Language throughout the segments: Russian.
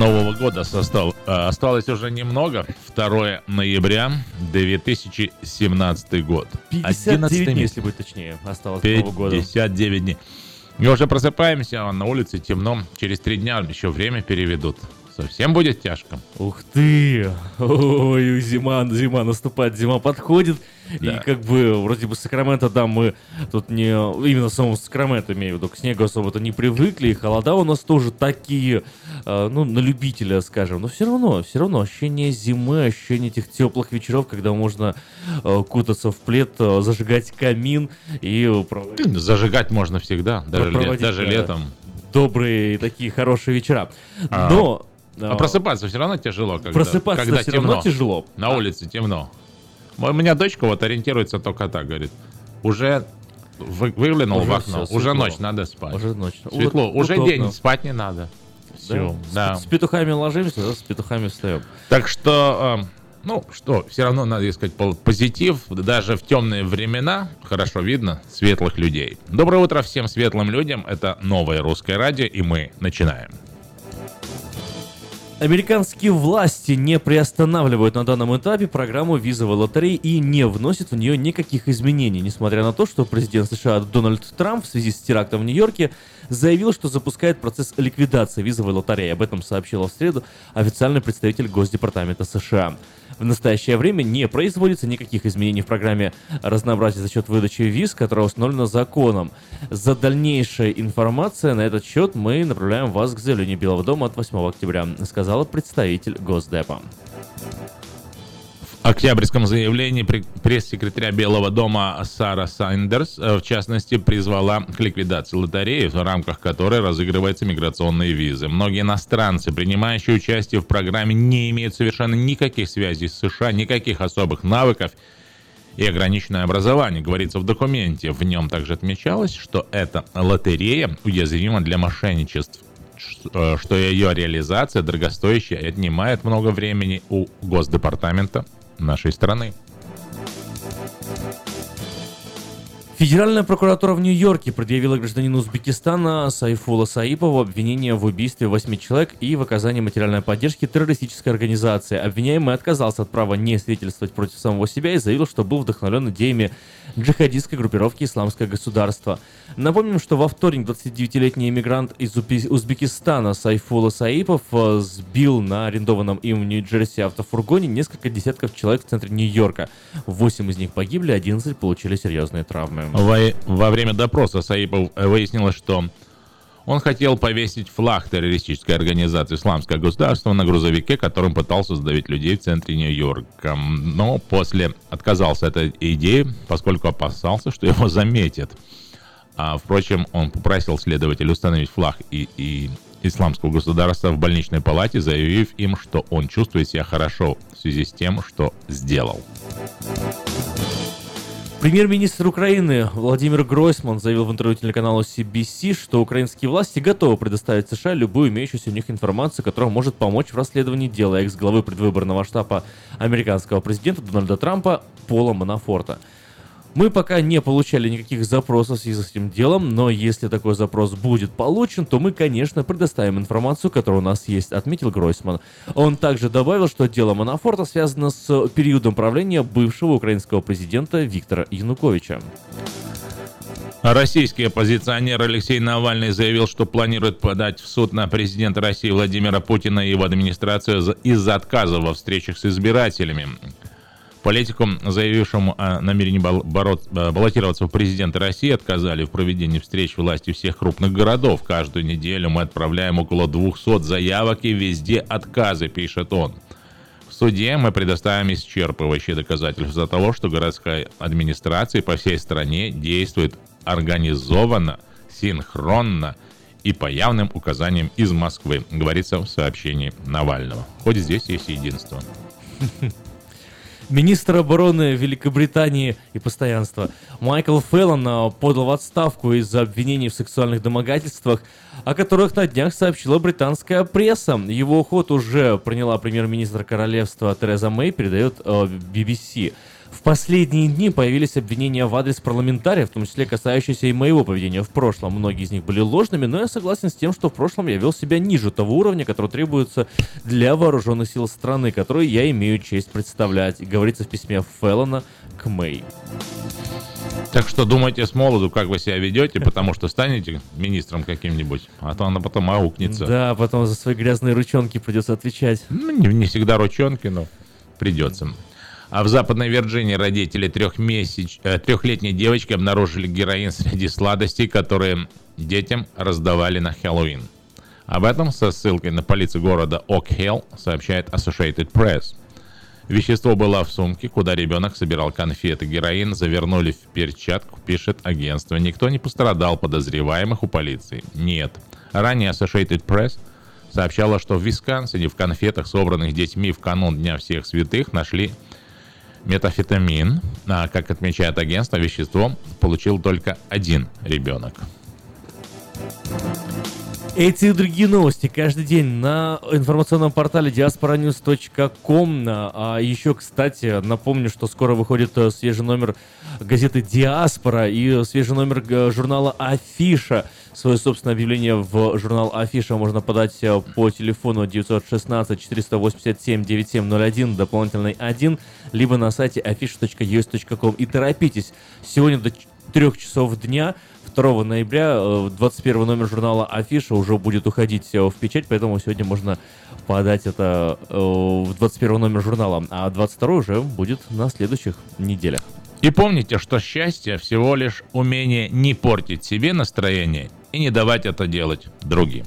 Нового года а, осталось уже немного. 2 ноября 2017 год. 59 дней, если быть точнее, осталось до Нового года. 59 дней. И уже просыпаемся, а на улице темно. Через три дня еще время переведут. Совсем будет тяжко. Ух ты! Ой, зима, зима наступает, зима подходит. Да. И как бы вроде бы Сакраменто, да, мы тут не... Именно самому Сакраменто, имею в виду, к снегу особо-то не привыкли. И холода у нас тоже такие, э, ну, на любителя, скажем. Но все равно, все равно ощущение зимы, ощущение этих теплых вечеров, когда можно э, кутаться в плед, э, зажигать камин и проводить Зажигать можно всегда, даже, ле- Проводить, даже да. летом. добрые такие хорошие вечера. А, Но... А э, просыпаться все равно тяжело, когда, Просыпаться когда все темно. равно тяжело. На улице темно. У меня дочка вот ориентируется только так, говорит. Уже вы- выглянул Уже в окно, всё, уже светло. ночь, надо спать. Уже ночь. Светло, Вот уже удобно. день, спать не надо. Все, Да? да. С, с петухами ложимся, да, с петухами встаем. Так что, э, ну что, все равно надо искать позитив. Даже в темные времена хорошо видно светлых людей. Доброе утро всем светлым людям. Это новое русское радио, и мы начинаем. Американские власти не приостанавливают на данном этапе программу визовой лотереи и не вносят в нее никаких изменений, несмотря на то, что президент США Дональд Трамп в связи с терактом в Нью-Йорке заявил, что запускает процесс ликвидации визовой лотереи. Об этом сообщила в среду официальный представитель Госдепартамента США. В настоящее время не производится никаких изменений в программе разнообразия за счет выдачи виз, которая установлена законом. За дальнейшая информация на этот счет мы направляем вас к заявлению Белого дома от 8 октября, сказала представитель Госдепа. Октябрьском заявлении пре- пресс-секретаря Белого дома Сара Сандерс, э, в частности, призвала к ликвидации лотереи, в рамках которой разыгрываются миграционные визы. Многие иностранцы, принимающие участие в программе, не имеют совершенно никаких связей с США, никаких особых навыков и ограниченное образование, говорится в документе. В нем также отмечалось, что эта лотерея уязвима для мошенничеств, э, что ее реализация дорогостоящая и отнимает много времени у Госдепартамента нашей страны. Федеральная прокуратура в Нью-Йорке предъявила гражданину Узбекистана Сайфула Саипову обвинение в убийстве восьми человек и в оказании материальной поддержки террористической организации. Обвиняемый отказался от права не свидетельствовать против самого себя и заявил, что был вдохновлен идеями джихадистской группировки «Исламское государство». Напомним, что во вторник 29-летний иммигрант из Узбекистана Сайфула Саипов э, сбил на арендованном им в Нью-Джерси автофургоне несколько десятков человек в центре Нью-Йорка. Восемь из них погибли, 11 получили серьезные травмы. Во, во время допроса Саипов выяснилось, что он хотел повесить флаг террористической организации «Исламское государство» на грузовике, которым пытался сдавить людей в центре Нью-Йорка. Но после отказался от этой идеи, поскольку опасался, что его заметят. А, впрочем, он попросил следователя установить флаг и, и исламского государства в больничной палате, заявив им, что он чувствует себя хорошо в связи с тем, что сделал. Премьер-министр Украины Владимир Гройсман заявил в интервью телеканалу CBC, что украинские власти готовы предоставить США любую имеющуюся у них информацию, которая может помочь в расследовании дела экс-главы предвыборного штаба американского президента Дональда Трампа Пола Манафорта. Мы пока не получали никаких запросов в связи с этим делом, но если такой запрос будет получен, то мы, конечно, предоставим информацию, которая у нас есть, отметил Гройсман. Он также добавил, что дело Манафорта связано с периодом правления бывшего украинского президента Виктора Януковича. Российский оппозиционер Алексей Навальный заявил, что планирует подать в суд на президента России Владимира Путина и его администрацию из-за отказа во встречах с избирателями. Политику, заявившему о намерении э, баллотироваться в президенты России, отказали в проведении встреч власти всех крупных городов. Каждую неделю мы отправляем около 200 заявок и везде отказы, пишет он. В суде мы предоставим исчерпывающие доказательства того, что городская администрация по всей стране действует организованно, синхронно и по явным указаниям из Москвы, говорится в сообщении Навального. Хоть здесь есть единство. Министр обороны Великобритании и постоянства Майкл Феллон а, подал в отставку из-за обвинений в сексуальных домогательствах, о которых на днях сообщила британская пресса. Его уход уже приняла премьер-министр королевства Тереза Мэй, передает BBC. В последние дни появились обвинения в адрес парламентариев, в том числе касающиеся и моего поведения в прошлом. Многие из них были ложными, но я согласен с тем, что в прошлом я вел себя ниже того уровня, который требуется для вооруженных сил страны, который я имею честь представлять, говорится в письме Феллона к Мэй. Так что думайте с молоду, как вы себя ведете, потому что станете министром каким-нибудь, а то она потом аукнется. Да, потом за свои грязные ручонки придется отвечать. Ну, не, не всегда ручонки, но придется. А в Западной Вирджинии родители трехмесяч... Э, трехлетней девочки обнаружили героин среди сладостей, которые детям раздавали на Хэллоуин. Об этом со ссылкой на полицию города Ок-Хилл сообщает Associated Press. Вещество было в сумке, куда ребенок собирал конфеты. Героин завернули в перчатку, пишет агентство. Никто не пострадал подозреваемых у полиции. Нет. Ранее Associated Press сообщала, что в Висконсине в конфетах, собранных детьми в канун Дня всех святых, нашли Метафетамин, а, как отмечает агентство, вещество получил только один ребенок. Эти и другие новости каждый день на информационном портале diasporanews.com. А еще, кстати, напомню, что скоро выходит э, свежий номер газеты «Диаспора» и свежий номер э, журнала «Афиша». Свое собственное объявление в журнал «Афиша» можно подать э, по телефону 916-487-9701, дополнительный 1, либо на сайте afisha.us.com. И торопитесь, сегодня до 3 часов дня 2 ноября 21 номер журнала «Афиша» уже будет уходить в печать, поэтому сегодня можно подать это в 21 номер журнала, а 22 уже будет на следующих неделях. И помните, что счастье всего лишь умение не портить себе настроение и не давать это делать другим.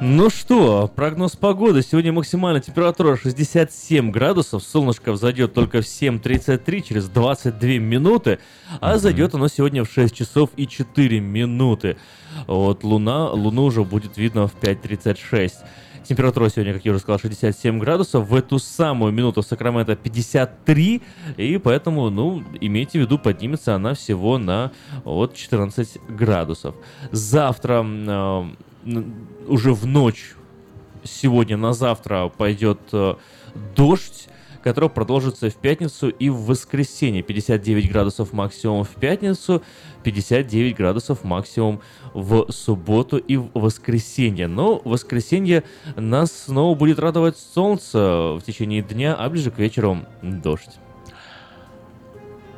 Ну что, прогноз погоды. Сегодня максимальная температура 67 градусов. Солнышко взойдет только в 7.33 через 22 минуты. А зайдет оно сегодня в 6 часов и 4 минуты. Вот луна, луну уже будет видно в 5.36. Температура сегодня, как я уже сказал, 67 градусов. В эту самую минуту в Сакраменто 53. И поэтому, ну, имейте в виду, поднимется она всего на вот 14 градусов. Завтра э, уже в ночь сегодня на завтра пойдет э, дождь, который продолжится в пятницу и в воскресенье. 59 градусов максимум в пятницу, 59 градусов максимум в субботу и в воскресенье. Но в воскресенье нас снова будет радовать солнце в течение дня, а ближе к вечеру дождь.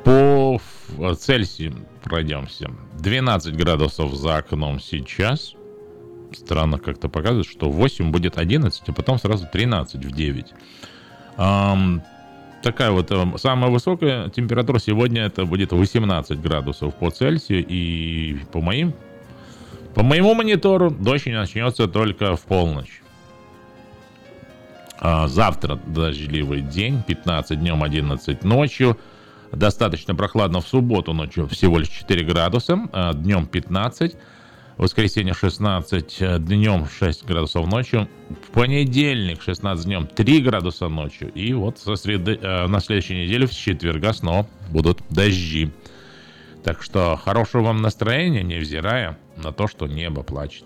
По Цельсию пройдемся. 12 градусов за окном сейчас – странно как-то показывает, что 8 будет 11, а потом сразу 13 в 9. Um, такая вот um, самая высокая температура сегодня это будет 18 градусов по Цельсию. И по моим по моему монитору дождь начнется только в полночь. А завтра дождливый день, 15 днем, 11 ночью. Достаточно прохладно в субботу ночью всего лишь 4 градуса, а днем 15 воскресенье 16 э, днем 6 градусов ночью, в понедельник 16 днем 3 градуса ночью, и вот со среды, э, на следующей неделе в четверга снова будут дожди. Так что хорошего вам настроения, невзирая на то, что небо плачет.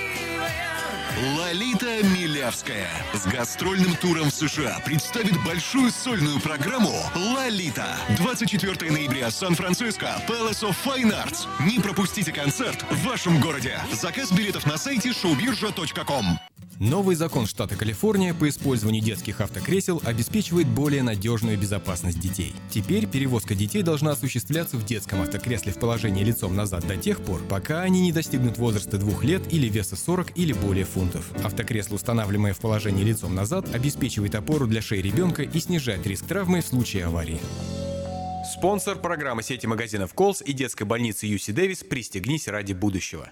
Лолита Милявская с гастрольным туром в США представит большую сольную программу «Лолита». 24 ноября, Сан-Франциско, Palace of Fine Arts. Не пропустите концерт в вашем городе. Заказ билетов на сайте showbirja.com. Новый закон штата Калифорния по использованию детских автокресел обеспечивает более надежную безопасность детей. Теперь перевозка детей должна осуществляться в детском автокресле в положении лицом назад до тех пор, пока они не достигнут возраста двух лет или веса 40 или более фунтов. Автокресло, устанавливаемое в положении лицом назад, обеспечивает опору для шеи ребенка и снижает риск травмы в случае аварии. Спонсор программы сети магазинов Колс и детской больницы Юси Дэвис «Пристегнись ради будущего».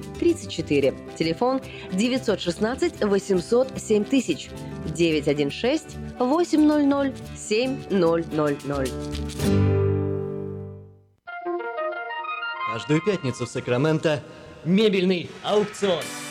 34. Телефон 916 800 7000. 916 800 7000. Каждую пятницу в Сакраменто мебельный аукцион –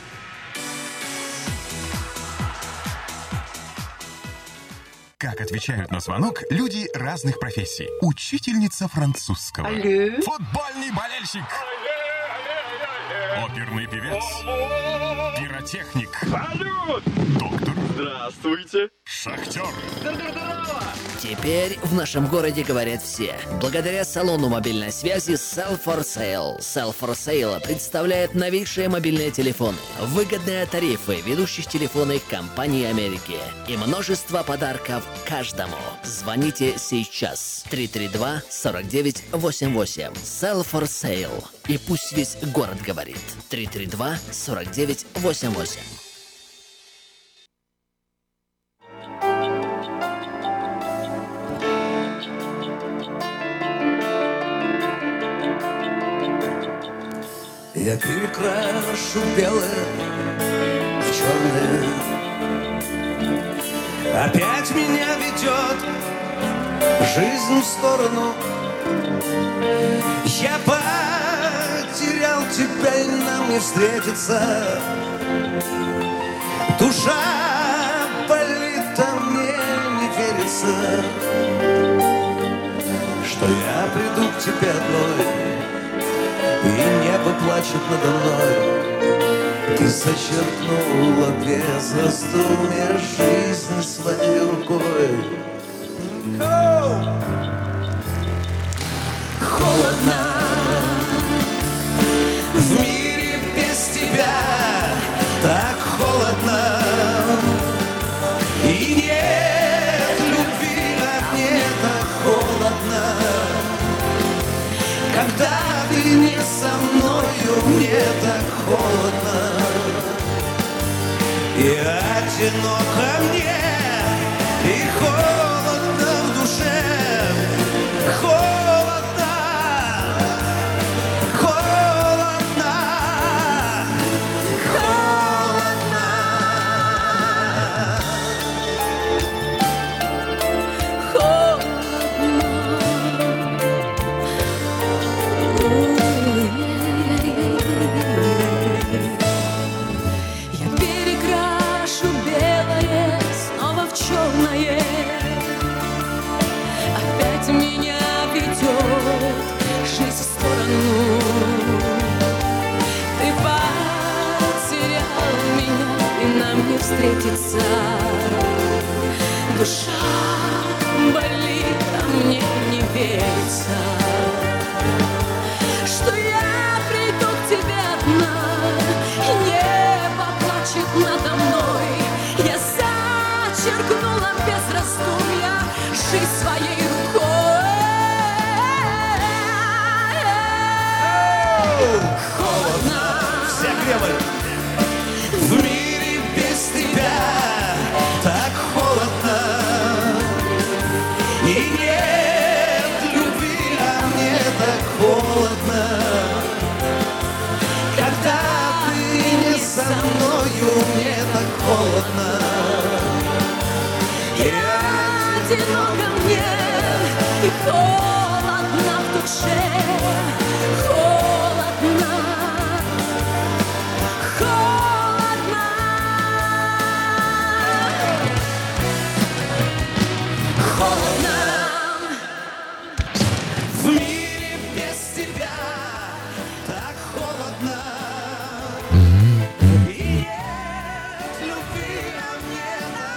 Как отвечают на звонок люди разных профессий. Учительница французского. Алло. Футбольный болельщик. Оперный певец. Пиротехник. Салют! Доктор. Здравствуйте. Шахтер. Теперь в нашем городе говорят все. Благодаря салону мобильной связи Sell for Sale. Sell for Sale представляет новейшие мобильные телефоны, выгодные тарифы ведущих телефонных компаний Америки и множество подарков каждому. Звоните сейчас. 332-4988. Sell for Sale. И пусть весь город говорит. 332-4988. Я перекрашу белое в черное Опять меня ведет жизнь в сторону. Я потерял тебя и нам не встретиться Душа болит, а мне не верится Что я приду к тебе одной и небо плачет надо мной. Ты зачеркнула без раздумья жизнь своей рукой! Холодно И одиноко мне, встретиться Душа болит, а мне не верится одиноко мне И холодно в душе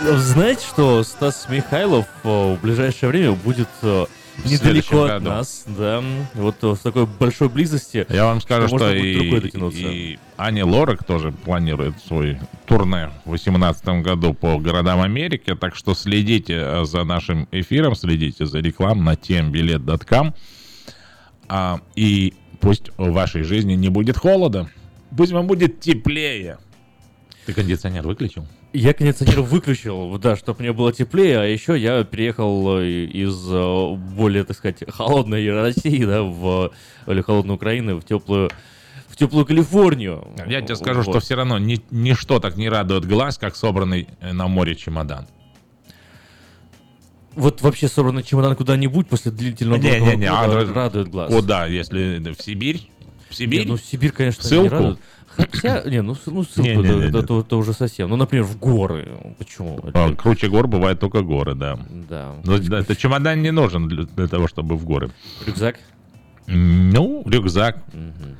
Знаете, что Стас Михайлов э, в ближайшее время будет э, В недалеко от году. нас, да, вот э, в такой большой близости. Я вам скажу, что, будет и, и Аня Лорак тоже планирует свой турне в 2018 году по городам Америки, так что следите за нашим эфиром, следите за рекламой на тембилет.ком, а, и пусть в вашей жизни не будет холода, пусть вам будет теплее. Ты кондиционер выключил? Я кондиционер выключил, да, чтобы мне было теплее, а еще я переехал э, из э, более, так сказать, холодной России, да, в, или холодной Украины в теплую в теплую Калифорнию. Я тебе скажу, вот. что все равно ни, ничто так не радует глаз, как собранный э, на море чемодан. Вот вообще собранный чемодан куда-нибудь после длительного не, не, не, года а, радует глаз. О, да, если в Сибирь. В Сибирь? Не, ну, Сибирь, конечно, Ссылку? не радует. Хотя, не, ну, ну ссылку, не, не, не, это, это, это уже совсем. Ну, например, в горы. Почему? А, круче гор бывает только горы, да. Да. Но, да это чемодан не нужен для, для того, чтобы в горы. Рюкзак? Ну, рюкзак. Угу.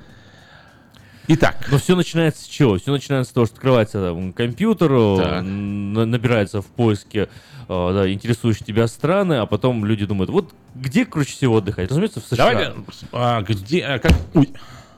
Итак. Но все начинается с чего? Все начинается с того, что открывается там, компьютер, так. набирается в поиске да, интересующие тебя страны, а потом люди думают, вот где круче всего отдыхать? Разумеется, в США. Давайте, а, где, а, как, ой,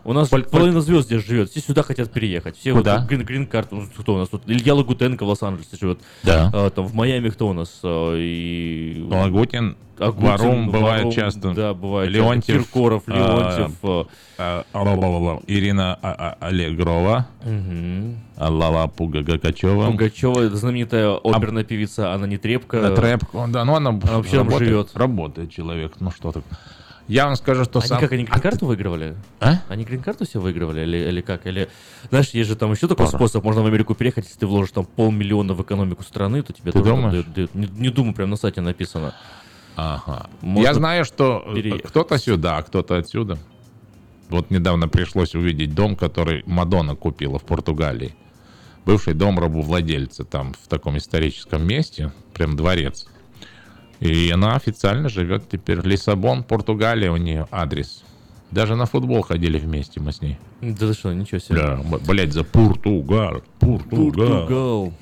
у нас Поль, половина звезд здесь живет, все сюда хотят переехать. Все Куда? вот грин-карт, кто у нас тут? Илья Лагутенко в Лос-Анджелесе живет. Да. А, там в Майами кто у нас? А, и... Лагутин, Агутин, Варум бывает Варум, часто. Да, бывает. Леонтьев. Киркоров, а, Леонтьев. А, а, а, Ирина а, а, Аллегрова. Угу. Лала Пугачева. Пугачева, знаменитая оперная певица, она не трепка. Трепка, да, ну она, она вообще работает, живет. Работает человек, ну что так. Я вам скажу, что они сам... как, они грин-карту выигрывали? А? Они грин-карту себе выигрывали или, или как? Или, знаешь, есть же там еще такой Пора. способ, можно в Америку переехать, если ты вложишь там полмиллиона в экономику страны, то тебе ты тоже думаешь? Дают, дают. Не, не думаю, прям на сайте написано. Ага. Можно Я знаю, что переехать. кто-то сюда, а кто-то отсюда. Вот недавно пришлось увидеть дом, который Мадонна купила в Португалии. Бывший дом рабовладельца там в таком историческом месте, прям дворец. И она официально живет теперь Лиссабон, Португалия у нее адрес. Даже на футбол ходили вместе мы с ней. Да что, ничего себе. Да, блядь, за Португал. Португал. Португал.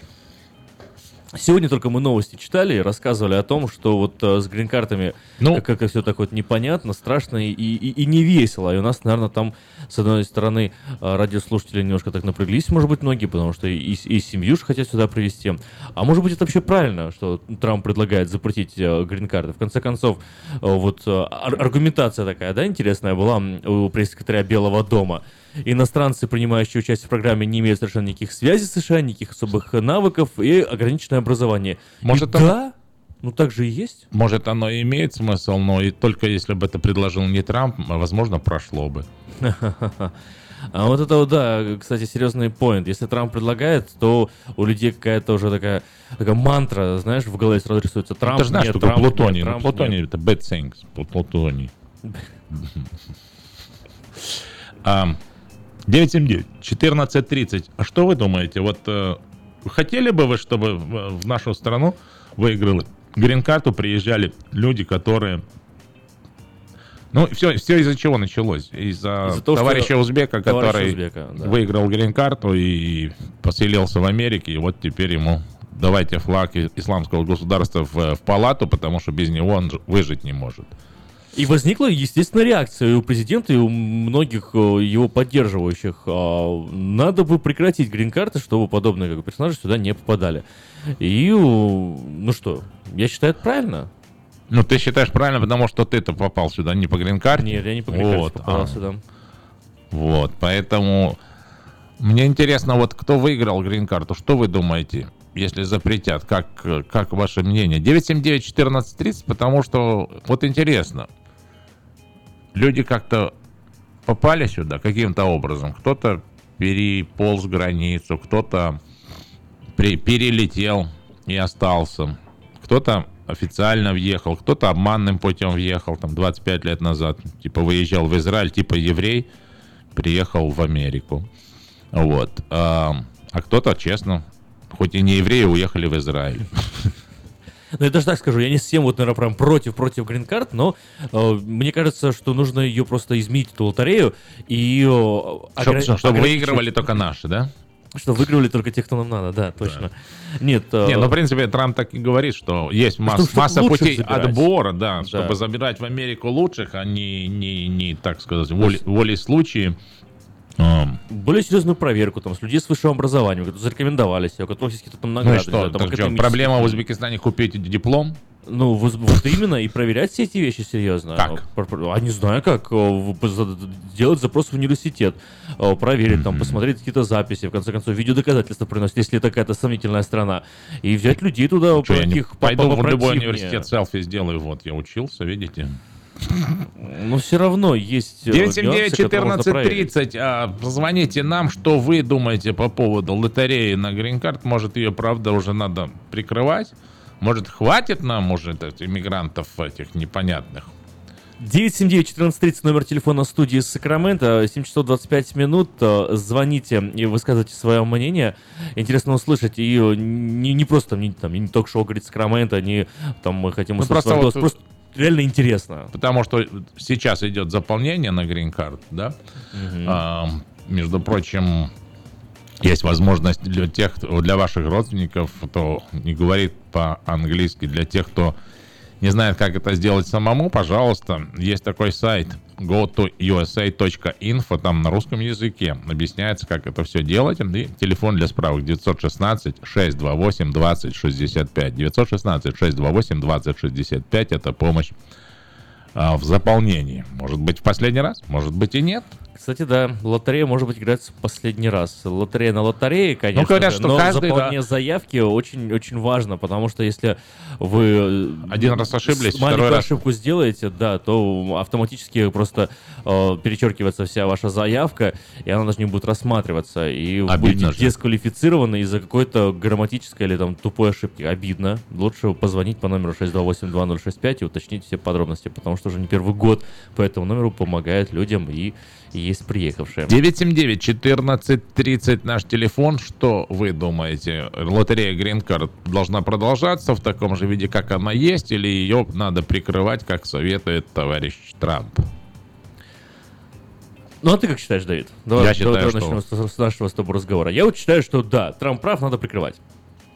Сегодня только мы новости читали и рассказывали о том, что вот э, с грин-картами ну, как, как все так вот непонятно, страшно и, и, и не весело. И у нас, наверное, там, с одной стороны, э, радиослушатели немножко так напряглись, может быть, многие, потому что и, и семью же хотят сюда привезти. А может быть, это вообще правильно, что Трамп предлагает запретить э, грин-карты. В конце концов, э, вот э, аргументация такая, да, интересная была у пресс-секретаря Белого дома – Иностранцы, принимающие участие в программе, не имеют совершенно никаких связей с США, никаких особых навыков и ограниченное образование. Может, и там... Да, ну так же и есть. Может, оно и имеет смысл, но и только если бы это предложил не Трамп, возможно, прошло бы. А вот это, да, кстати, серьезный поинт. Если Трамп предлагает, то у людей какая-то уже такая, такая мантра, знаешь, в голове сразу рисуется Трамп. Ты же знаешь, что такое плутоний. Нет, Трамп, плутоний нет. это bad things. Плутоний. 979 1430. А что вы думаете? Вот э, хотели бы вы, чтобы в, в нашу страну выиграли грин-карту, приезжали люди, которые... Ну, все, все из-за чего началось? Из-за, из товарища что... Узбека, который Узбека, да. выиграл грин-карту и поселился в Америке, и вот теперь ему давайте флаг исламского государства в, в палату, потому что без него он выжить не может. И возникла, естественно, реакция у президента, и у многих э, его поддерживающих. А, надо бы прекратить грин-карты, чтобы подобные как персонажи сюда не попадали. И, ну что, я считаю, это правильно. Ну, ты считаешь правильно, потому что ты-то попал сюда не по грин-карте? Нет, я не по грин-карте вот, попал а. сюда. Вот, поэтому мне интересно, вот кто выиграл грин-карту, что вы думаете? если запретят? Как, как ваше мнение? 979-1430, потому что вот интересно, люди как-то попали сюда каким-то образом. Кто-то переполз границу, кто-то перелетел и остался, кто-то официально въехал, кто-то обманным путем въехал, там, 25 лет назад, типа, выезжал в Израиль, типа, еврей, приехал в Америку. Вот. А, а кто-то, честно, хоть и не евреи, уехали в Израиль. Ну, я даже так скажу, я не совсем вот, наверное, прям против, против грин-карт, но э, мне кажется, что нужно ее просто изменить, эту лотерею, и... Э, огр... Чтобы, чтобы выигрывали только наши, да? Что выигрывали только те, кто нам надо, да, точно. Да. Нет, э... Не, ну, в принципе, Трамп так и говорит, что есть масс, что, масса путей забирать. отбора, да, да, чтобы забирать в Америку лучших, а не, не, не так сказать, воли, воли случаи Um. Более серьезную проверку там, с людей с высшим образованием, которые зарекомендовались, у которых есть какие-то там награды. Ну что, так что, проблема в Узбекистане купить диплом? Ну, вот, вот именно, и проверять все эти вещи серьезно. Как? Про- А не знаю как. за- Делать запрос в университет, проверить, там, посмотреть какие-то записи, в конце концов, видеодоказательства приносить, если это какая-то сомнительная страна. И взять людей туда, Что, я не пойду в любой университет селфи сделаю. Вот, я учился, видите. Но все равно есть э, нюансы, которые можно проверить. 979-1430. А, позвоните нам, что вы думаете по поводу лотереи на грин-карт. Может, ее, правда, уже надо прикрывать? Может, хватит нам, может, иммигрантов этих непонятных? 979-1430, номер телефона студии Сакрамента, 7 часов 25 минут. Э, Звоните и высказывайте свое мнение. Интересно услышать. И э, не, не просто там, не, там, не ток-шоу говорит Сакрамента, не там мы хотим Ну, услышать просто ваш голос. вот- Просто реально интересно. Потому что сейчас идет заполнение на грин-карт, да? А, между прочим, есть возможность для тех, кто- для ваших родственников, кто не говорит по-английски, для тех, кто не знает, как это сделать самому, пожалуйста, есть такой сайт go2usa.info, там на русском языке объясняется, как это все делать, и телефон для справок 916-628-2065. 916-628-2065 это помощь а, в заполнении. Может быть, в последний раз, может быть и нет. Кстати, да, лотерея может быть играется в последний раз. Лотерея на лотерее, конечно, Ну, говорят, же, что но каждый, заполнение заявки очень-очень важно, потому что если вы э, Один раз ошиблись, маленькую второй раз- ошибку сделаете, да, то автоматически просто э, перечеркивается вся ваша заявка, и она даже не будет рассматриваться, и вы Обидно будете же. дисквалифицированы из-за какой-то грамматической или там тупой ошибки. Обидно. Лучше позвонить по номеру 628-2065 и уточнить все подробности, потому что уже не первый год по этому номеру помогают людям и есть приехавшие. 979-1430 наш телефон. Что вы думаете? Лотерея Green Card должна продолжаться в таком же виде, как она есть, или ее надо прикрывать, как советует товарищ Трамп? Ну а ты как считаешь, Давид? Давай, Я считаю, давай что- начнем с, с нашего с тобой разговора. Я вот считаю, что да, Трамп прав, надо прикрывать.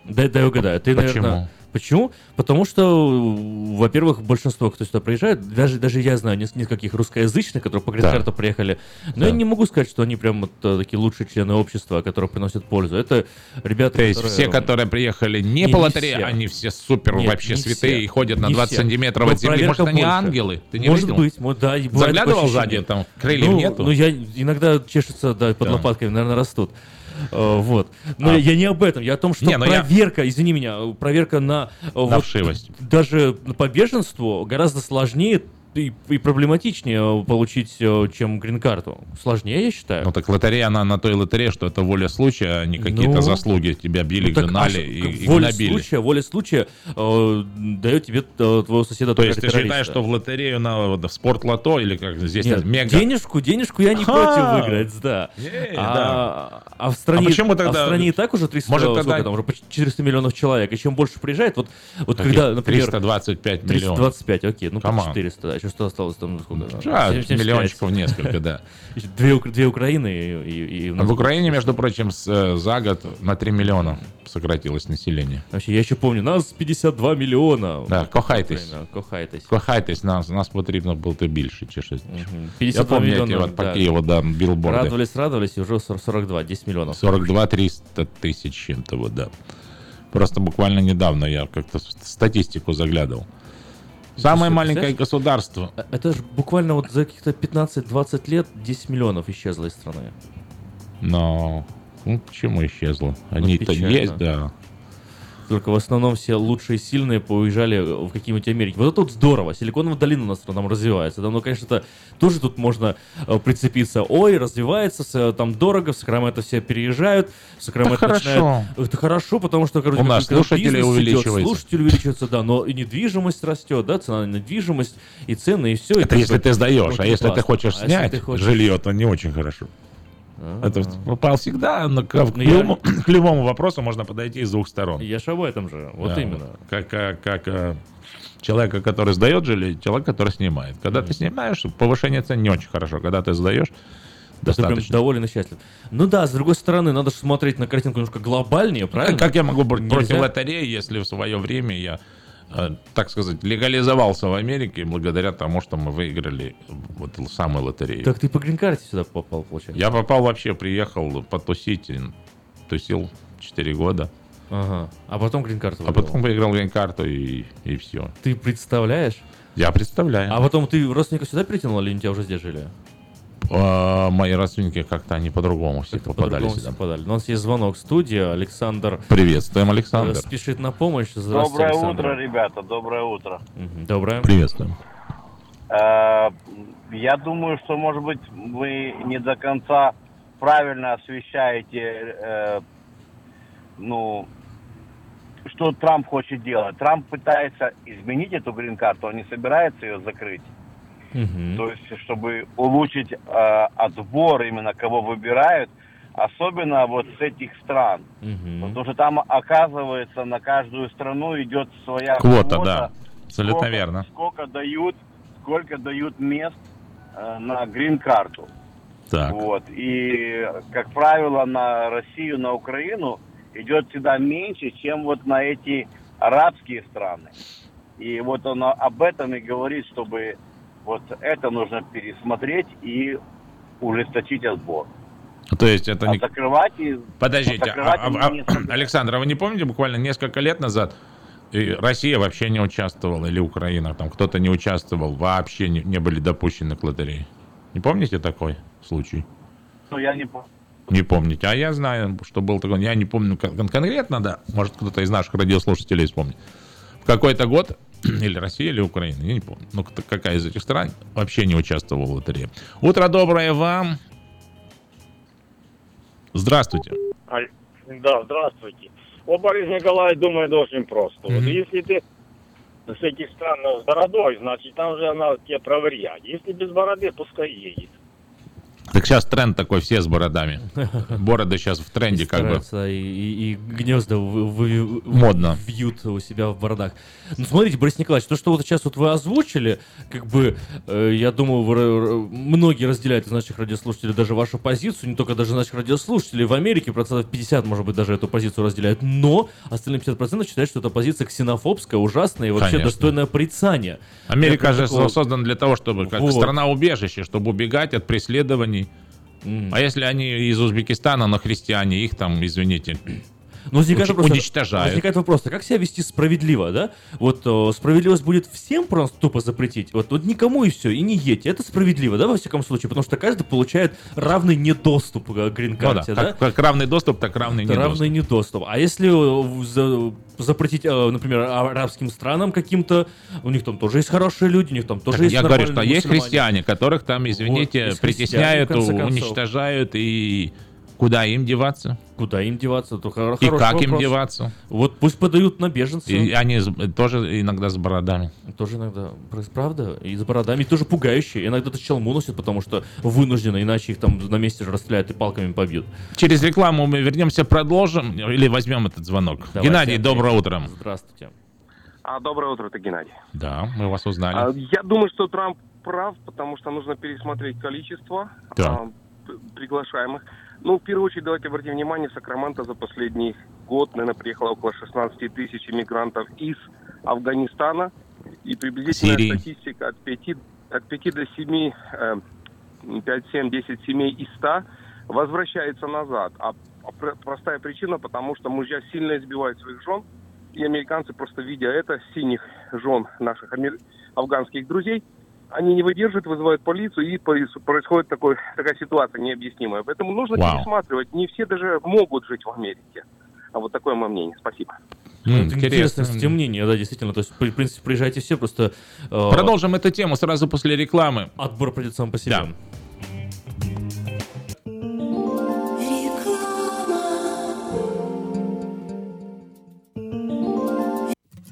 Дай, дай угадаю. Ты, Почему? наверное... Почему? Потому что, во-первых, большинство, кто сюда приезжает, даже, даже я знаю нес- нескольких русскоязычных, которые по Да. грин приехали, но Да. я не могу сказать, что они прям вот, э, такие лучшие члены общества, которые приносят пользу. Это ребята, То есть которые... все, которые приехали не, Не, по не лотерее, все. они все супер Нет, вообще не святые все. и ходят на Не 20 все. сантиметров Но от земли. Может, проверка они больше. ангелы? Ты не может видел? быть, может, да. Заглядывал сзади, там крыльев ну, нету? Ну, я иногда чешется, да, под Да. лопатками, наверное, растут. Э, Вот. Но А. я не об этом. Я о том, что проверка, извини меня, проверка на... э, вот вшивость. Даже по беженству гораздо сложнее и, и проблематичнее э, получить, э, чем грин-карту. Сложнее, я считаю. Ну так лотерея, она на той лотерее, что это воля случая, а не какие-то Ну, заслуги. Тебя били, Ну, так, гнали а и, что, и воля гнобили. случая, воля случая э, дает тебе э, твоего соседа То есть ты террориста. считаешь, что в лотерею на в спорт-лото или как здесь Нет, мега... денежку, денежку я не Ха! против выиграть, да. Ей, а, а в стране, А почему тогда- а в стране и так уже 300, Может, сколько тогда- там, уже почти 400 миллионов человек, и чем больше приезжает, вот, вот Каких? когда, например... 325 миллионов. 325, окей, ну Come on. по 400, да, еще что осталось там, ну, сколько? Да, 75. миллиончиков несколько, да. Две, Ук- две Украины и... и- и у А нас в Украине, между прочим, с, э, за год на 3 миллиона сократилось население. Вообще, я еще помню, нас 52 миллиона. Да, кохайтесь. Время, Кохайтесь. Кохайтесь, нас, нас потрібно було більше, чи щось. Я 52 пам'ятаю, мільйони, от по да. Києву, да, білборди. Радовались, радовались, и уже 40 42, 10 миллионов. 42 300 тысяч чем-то, вот, да. Просто буквально недавно я как-то в статистику заглядывал. Самое маленькое государство. А- Это же буквально вот за каких-то 15-20 лет 10 миллионов исчезло из страны. Но ну, почему исчезло? Они-то печально. есть, да. Только в основном все лучшие и сильные поуезжали в какие-нибудь Америки. Вот это вот здорово. Силиконовая долина у нас там развивается. Да, ну, конечно, это тоже тут можно э, прицепиться. Ой, развивается, с- там дорого, в Сакраменто все переезжают. В Сакраменто Это начинают- хорошо. Это хорошо, потому что, короче, У нас слушатели идет, увеличиваются. слушатели увеличиваются, да, но и недвижимость растет, да, цена на недвижимость, и цены, и все. Это если ты сдаешь, а если ты хочешь А если снять ты хочешь- жилье, то не очень хорошо. А, Это попал всегда, но к, к Ну, я- любому, к любому вопросу можно подойти с двух сторон. Я же об этом же, вот Да, именно. Как, как, как э, человека, который сдает жилье, и человек, который снимает. Когда ты снимаешь, повышение цен не очень хорошо. Когда ты сдаешь, Да ты прям достаточно. доволен и счастлив. Ну да, с другой стороны, надо же смотреть на картинку немножко глобальнее, правильно? Как я могу быть против лотереи, если в свое время я, так сказать, легализовался в Америке благодаря тому, что мы выиграли вот самую лотерею. Так ты по грин-карте сюда попал, получается? Я попал вообще, приехал потусить, тусил 4 года. Ага. А потом грин-карту А потом выиграл грин-карту и, и все. Ты представляешь? Я представляю. А потом ты родственников сюда притянул, или они тебя уже здесь жили? А, мои родственники как-то они по-другому все Как-то попадали по-другому сюда. совпадали. Но у нас есть звонок в студии. Александр Приветствуем, э, Александр. спешит на помощь. Здравствуйте, Доброе Александр. утро, ребята, доброе утро. Доброе. Приветствуем. Э, Я думаю, что, может быть, вы не до конца правильно освещаете, э, ну, что Трамп хочет делать. Трамп пытается изменить эту грин-карту, он не собирается ее закрыть. Мгм. То есть, чтобы улучшить э, отбор, именно кого выбирают, особенно вот с этих стран. Мгм. Потому что там, оказывается, на каждую страну идет своя Квота, да. Абсолютно сколько- верно. Сколько дают, сколько дают мест э, на грин-карту. Так. Вот. И, как правило, на Россию, на Украину идет всегда меньше, чем вот на эти арабские страны. И вот он об этом и говорит, чтобы вот это нужно пересмотреть и ужесточить отбор. То есть это А не... закрывать и... Подождите, закрывать а- они а- а- собираются. Александр, а вы не помните, буквально несколько лет назад Россия вообще не участвовала, или Украина, там кто-то не участвовал, вообще не, не были допущены к лотерее? Не помните такой случай? Ну, я не помню. Не помните. А я знаю, что был такой, я не помню кон- конкретно, да, может кто-то из наших радиослушателей вспомнит. В какой-то год, или Россия, или Украина, я не помню, ну какая из этих стран вообще не участвовала в лотерее. Утро доброе вам. Здравствуйте. Да, здравствуйте. О, Борис Николаевич думает очень просто. Вот Мгм. если ты с этих стран с бородой, значит, там же она тебе проверять. Если без бороды, пускай едет. Так сейчас тренд такой, все с бородами. Бороды сейчас в тренде как бы. И, и- и гнезда вы- вы- Модно. вьют у себя в бородах. Ну, смотрите, Борис Николаевич, то, что вот сейчас вот вы озвучили, как бы, э, я думаю, вы, многие разделяют из наших радиослушателей даже вашу позицию, не только даже наших радиослушателей. В Америке процентов 50, может быть, даже эту позицию разделяют, но остальные 50% считают, что эта позиция ксенофобская, ужасная и вообще Конечно. достойная порицания. Америка же такого- создан для того, чтобы как Вот. страна-убежище, чтобы убегать от А если они из Узбекистана, но христиане, их там, извините, Но возникает вопрос, а- уничтожают. Возникает вопрос, а как себя вести справедливо, да? Вот э, справедливость будет всем просто тупо запретить, вот, вот никому и все, и не едьте. Это справедливо, да, во всяком случае, потому что каждый получает равный недоступ к Ну да, грин-карте, да? как, как равный доступ, так равный недоступ. равный недоступ. А если э, за- запретить, э, например, арабским странам каким-то, у них там тоже есть хорошие люди, у них там тоже Так есть я говорю, что есть христиане, которых там, извините, христиане, притесняют, уничтожают, и куда им деваться? Куда им деваться? То хоро- И как им вопрос. деваться? Вот пусть подают на беженцев. И они с- тоже иногда с бородами. Тоже иногда, правда, и с бородами, и тоже пугающие. Иногда это челму носят, потому что вынуждены, иначе их там на месте же расстреляют и палками побьют. Через рекламу мы вернемся, продолжим, или возьмем этот звонок. Давайте, Геннадий, доброе утро. Здравствуйте. А, доброе утро, это Геннадий. Да, мы вас А, узнали. я думаю, что Трамп прав, потому что нужно пересмотреть количество Да. а, приглашаемых. Ну, в первую очередь, давайте обратим внимание, в Сакраменто за последний год, наверное, приехало около 16 тысяч иммигрантов из Афганистана. И приблизительная Сирии. статистика от 5, от 5 до 7, э, 5, 7, 10 семей из 100 возвращается назад. А пр- простая причина, потому что мужья сильно избивают своих жен, и американцы, просто видя это, синих жен наших афганских друзей, они не выдерживают, вызывают полицию, и проис- происходит такой, такая ситуация необъяснимая. Поэтому нужно Вау. пересматривать. Не все даже могут жить в Америке. А вот такое мое мнение. Спасибо. Ну, Это интересное, интересно. кстати, мнение, да, действительно. То есть, в принципе, приезжайте все, просто... э, Продолжим эту тему сразу после рекламы. Отбор пройдет сам по себе. Да.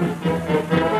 Thank you.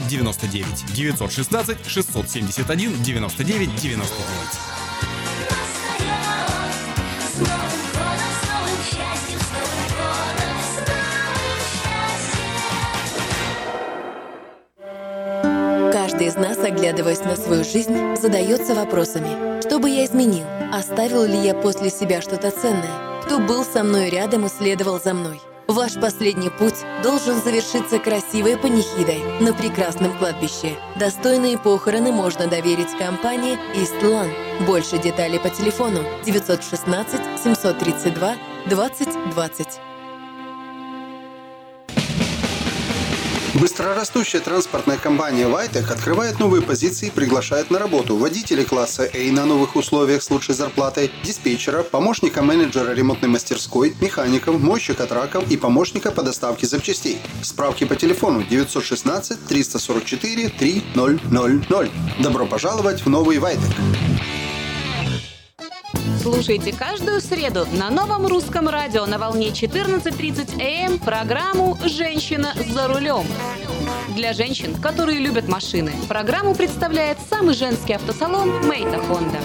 99 916 671 99 99. Каждый из нас, оглядываясь на свою жизнь, задается вопросами. Что бы я изменил? Оставил ли я после себя что-то ценное? Кто был со мной рядом и следовал за мной? Ваш последний путь должен завершиться красивой панихидой на прекрасном кладбище. Достойные похороны можно доверить компании Eastland. Больше деталей по телефону 916 732 2020. Быстрорастущая транспортная компания Вайтек открывает новые позиции и приглашает на работу водителей класса A на новых условиях с лучшей зарплатой, диспетчера, помощника менеджера ремонтной мастерской, механиков, мойщика траков и помощника по доставке запчастей. Справки по телефону 916 344 3000. Добро пожаловать в новый Вайтек. Слушайте каждую среду на новом русском радио на волне 14.30 АМ программу «Женщина за рулем». Для женщин, которые любят машины, программу представляет самый женский автосалон «Мейта Хонда».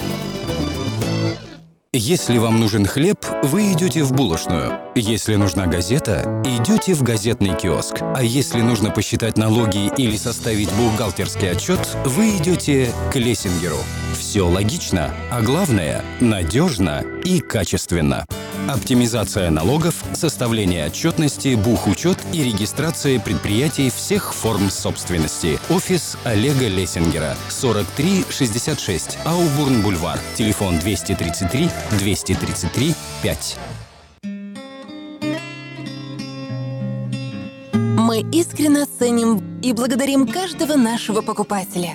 Если вам нужен хлеб, вы идете в булочную. Если нужна газета, идете в газетный киоск. А если нужно посчитать налоги или составить бухгалтерский отчет, вы идете к Лессингеру. Все логично, а главное – надежно и качественно. Оптимизация налогов, составление отчетности, бухучет и регистрация предприятий всех форм собственности. Офис Олега Лессингера. 4366 Аубурн-Бульвар. Телефон 233 233 5. Мы искренне ценим и благодарим каждого нашего покупателя.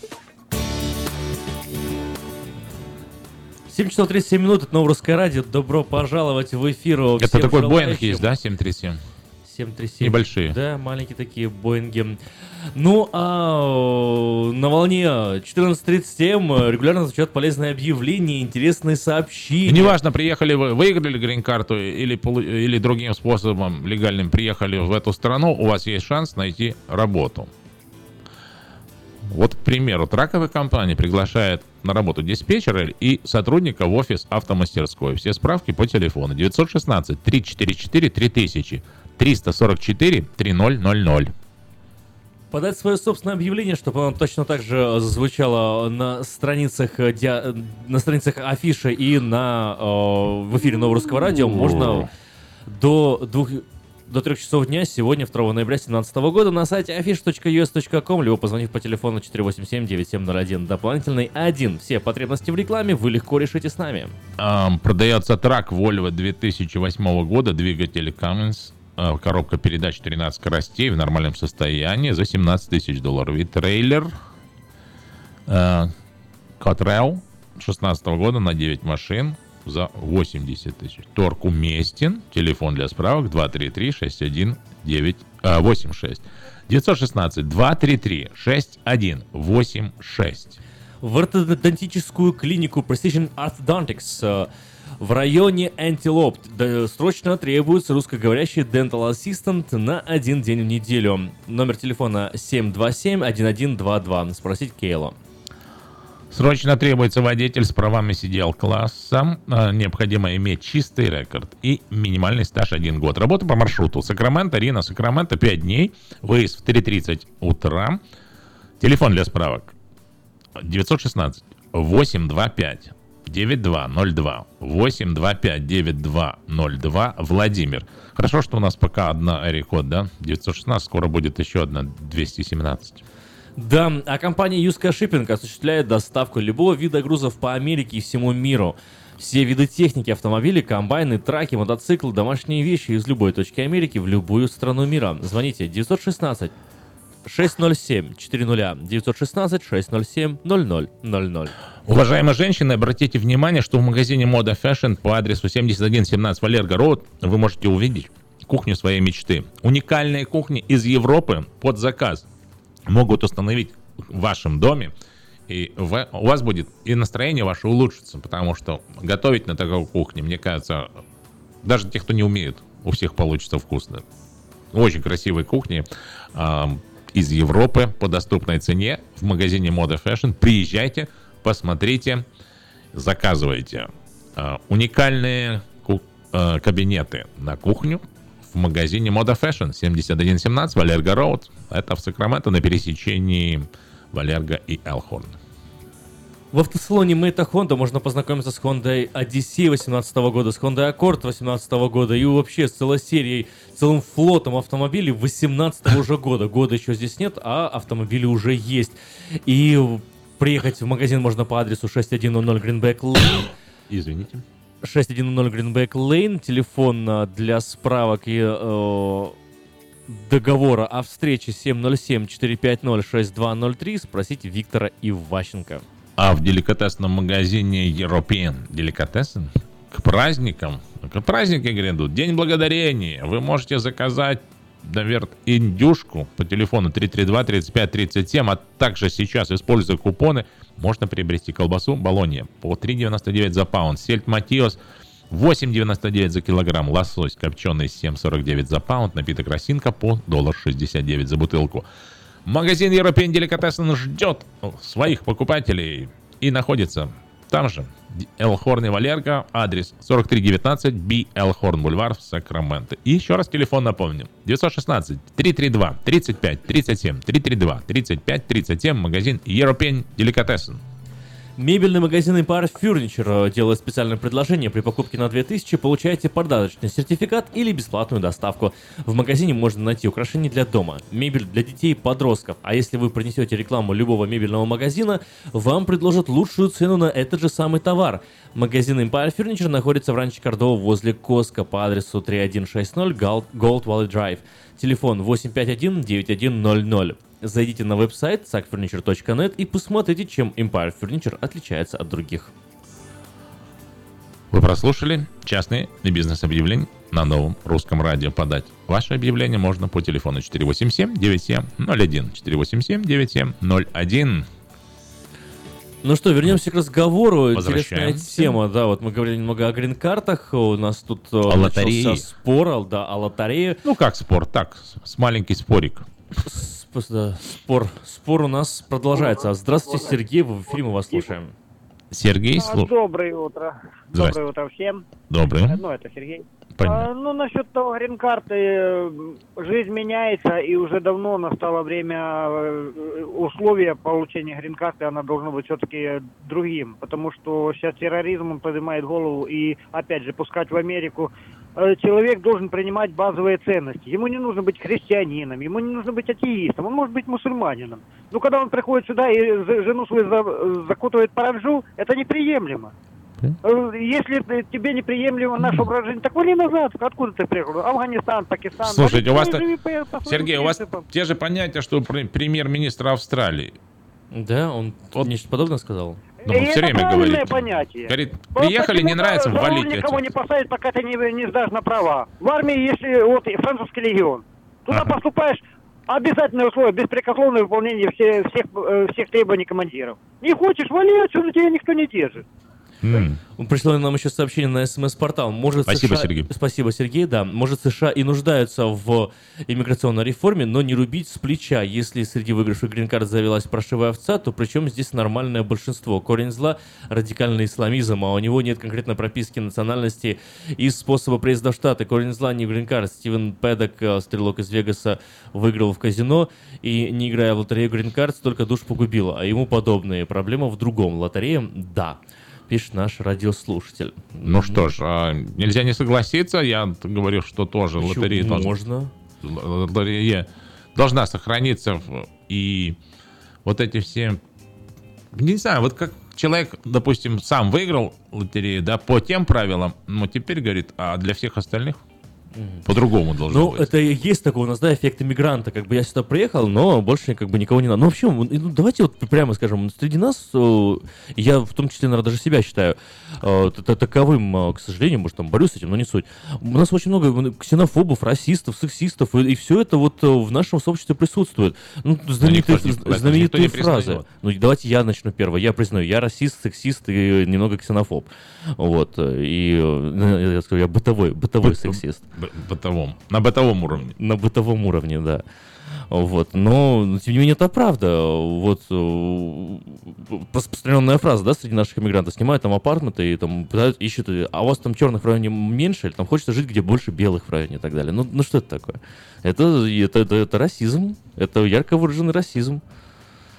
7 часов 37 минут, это Новорусское радио. Добро пожаловать в эфир. Это всем такой желающим. Боинг есть, да, 737? 737. Небольшие. Да, маленькие такие Боинги. Ну, а на волне 14.30 М регулярно звучат полезные объявления, интересные сообщения. Неважно, приехали вы, выиграли грин-карту или, или другим способом легальным приехали в эту страну, у вас есть шанс найти работу. Вот, к примеру, траковая компания приглашает на работу диспетчера и сотрудника в офис автомастерской. Все справки по телефону 916 344 3000 344 3000. Подать свое собственное объявление, чтобы оно точно так же звучало на страницах, э, диа- на страницах афиши и на, э, в эфире Новорусского радио можно до двух до трех часов дня сегодня, 2 ноября 2017 года, на сайте affish.us.com, либо позвонив по телефону 487-9701, дополнительный 1. Все потребности в рекламе вы легко решите с нами. Ам, продается трак Volvo 2008 года, двигатель Cummins, а, коробка передач 13 скоростей в нормальном состоянии за 17 тысяч долларов. И трейлер э, Cotrell 16 года на 9 машин за 80 тысяч. Торг уместен. Телефон для справок 233-6186. 916-233-6186. В ортодонтическую клинику Precision Orthodontics э, в районе Антилоп срочно требуется русскоговорящий Dental Assistant на один день в неделю. Номер телефона 727-1122. Спросить Кейла. Срочно требуется водитель с правами сидел класса. А, Необходимо иметь чистый рекорд и минимальный стаж 1 год. Работа по маршруту. Сакраменто, Рина, Сакраменто 5 дней. Выезд в 3.30 утра. Телефон для справок 916 825 9202. 825 9202. Владимир. Хорошо, что у нас пока одна Эрикод, да? 916, скоро будет еще одна 217. Да, а компания Юска Shipping осуществляет доставку любого вида грузов по Америке и всему миру. Все виды техники, автомобили, комбайны, траки, мотоциклы, домашние вещи из любой точки Америки в любую страну мира. Звоните 916 607 400 916 607 0000. Уважаемые женщины, обратите внимание, что в магазине Мода Fashion по адресу 7117 Валерго Роуд вы можете увидеть кухню своей мечты. Уникальные кухни из Европы под заказ могут установить в вашем доме, и в, у вас будет и настроение ваше улучшится, потому что готовить на такой кухне, мне кажется, даже те, кто не умеет, у всех получится вкусно. Очень красивые кухни э, из Европы по доступной цене в магазине Moda Fashion. Приезжайте, посмотрите, заказывайте. Э, уникальные ку- э, кабинеты на кухню в магазине Moda Fashion 7117 Валерго Роуд. Это в Сакраменто на пересечении Валерго и Элхорн. В автосалоне Мэйта Honda можно познакомиться с Honda Odyssey 2018 года, с Honda Accord 2018 года и вообще с целой серией, целым флотом автомобилей 2018 уже года. Года еще здесь нет, а автомобили уже есть. И приехать в магазин можно по адресу 6100 Greenback Lane. Извините. 6100 Greenback Lane, телефон а, для справок и э, договора о встрече 707-450-6203, спросите Виктора Иващенко. А в деликатесном магазине European. Delicatessen к праздникам, к праздники грядут, День Благодарения, вы можете заказать наверное, индюшку по телефону 332-35-37, а также сейчас, используя купоны, можно приобрести колбасу Болонья по 3,99 за паунд, сельдь Матиос 8,99 за килограмм, лосось копченый 7,49 за паунд, напиток Росинка по доллар 69 за бутылку. Магазин European Delicatessen ждет своих покупателей и находится там же. Элхорн и Валерго, адрес 4319 B Элхорн Бульвар в Сакраменто. И еще раз телефон напомню. 916 332 35 37 332 35 37 магазин European Delicatessen. Мебельный магазин Empire Furniture делает специальное предложение. При покупке на 2000 получаете подарочный сертификат или бесплатную доставку. В магазине можно найти украшения для дома, мебель для детей и подростков. А если вы принесете рекламу любого мебельного магазина, вам предложат лучшую цену на этот же самый товар. Магазин Empire Furniture находится в ранче Кордова возле Коска по адресу 3160 Gold Valley Drive. Телефон 851 9100. Зайдите на веб-сайт sackfurniture.net и посмотрите, чем Empire Furniture отличается от других. Вы прослушали частные и бизнес-объявления на новом русском радио. Подать ваше объявление можно по телефону 487-9701. 487-9701. Ну что, вернемся к разговору. Интересная тема, да, вот мы говорили немного о грин-картах, у нас тут э, о лотерее. спор, да, о лотерее. Ну как спор, так, с маленький спорик. Да, спор, спор у нас продолжается. Здравствуйте, Сергей, вы в эфире, мы вас слушаем. Сергей, слушай. Доброе утро. Доброе утро всем. Доброе. Ну, это Сергей. Понятно. А, ну, насчет того грин-карты, жизнь меняется, и уже давно настало время, условия получения грин-карты, она должна быть все-таки другим, потому что сейчас терроризм, он поднимает голову, и, опять же, пускать в Америку человек должен принимать базовые ценности. Ему не нужно быть христианином, ему не нужно быть атеистом, он может быть мусульманином. Но когда он приходит сюда и жену свою закутывает параджу, это неприемлемо. Если тебе неприемлемо наше образ жизни, так вали назад. Откуда ты приехал? Афганистан, Пакистан. Слушайте, у вас... Сергей, у вас те же понятия, что премьер-министр Австралии. Да, он вот. нечто подобное сказал. Ну, он все время говорит. понятие. Говорит, приехали, не нравится, валите. никого не посадят, пока ты не, не сдашь на права. В армии, если вот французский легион, туда ага. поступаешь, обязательное условие, беспрекословное выполнение все, всех, всех требований командиров. Не хочешь, вали отсюда, тебя никто не держит. Mm. Пришло нам еще сообщение на смс-портал. Может, Спасибо, США... Сергей. Спасибо, Сергей, да. Может, США и нуждаются в иммиграционной реформе, но не рубить с плеча. Если среди выигравших грин-карт завелась прошивая овца, то причем здесь нормальное большинство. Корень зла – радикальный исламизм, а у него нет конкретно прописки национальности и способа приезда в Штаты. Корень зла не грин-карт. Стивен Педок, стрелок из Вегаса, выиграл в казино и, не играя в лотерею грин-карт, только душ погубила, а ему подобные. Проблема в другом. Лотерея – да. Пишет наш радиослушатель. Ну что ж, а, нельзя не согласиться. Я говорю, что тоже Почему лотерея должна- можно? лотерея должна сохраниться. И вот эти все... Не знаю, вот как человек, допустим, сам выиграл лотерею, да, по тем правилам, но теперь говорит, а для всех остальных по-другому должно Ну, быть. это и есть такой у нас, да, эффект иммигранта. Как бы я сюда приехал, но больше как бы никого не надо. Ну, вообще, ну, давайте вот прямо скажем, среди нас, э, я в том числе, наверное, даже себя считаю э, таковым, э, к сожалению, может, там борюсь с этим, но не суть. У нас очень много ксенофобов, расистов, сексистов, и, все это вот э, в нашем сообществе присутствует. Ну, знаменитые, никто это знаменитые никто фразы. Ну, давайте я начну первое. Я признаю, я расист, сексист и немного ксенофоб. Вот. И, я скажу, я бытовой, бытовой сексист. Бытовом. На бытовом уровне. На бытовом уровне, да. Вот. Но, тем не менее, это правда. Вот э, распространенная фраза, да, среди наших иммигрантов. Снимают там апартменты и там пытают, ищут, а у вас там черных в районе меньше, или там хочется жить, где больше белых в районе и так далее. Ну, ну что это такое? Это, это, это, это расизм. Это ярко выраженный расизм.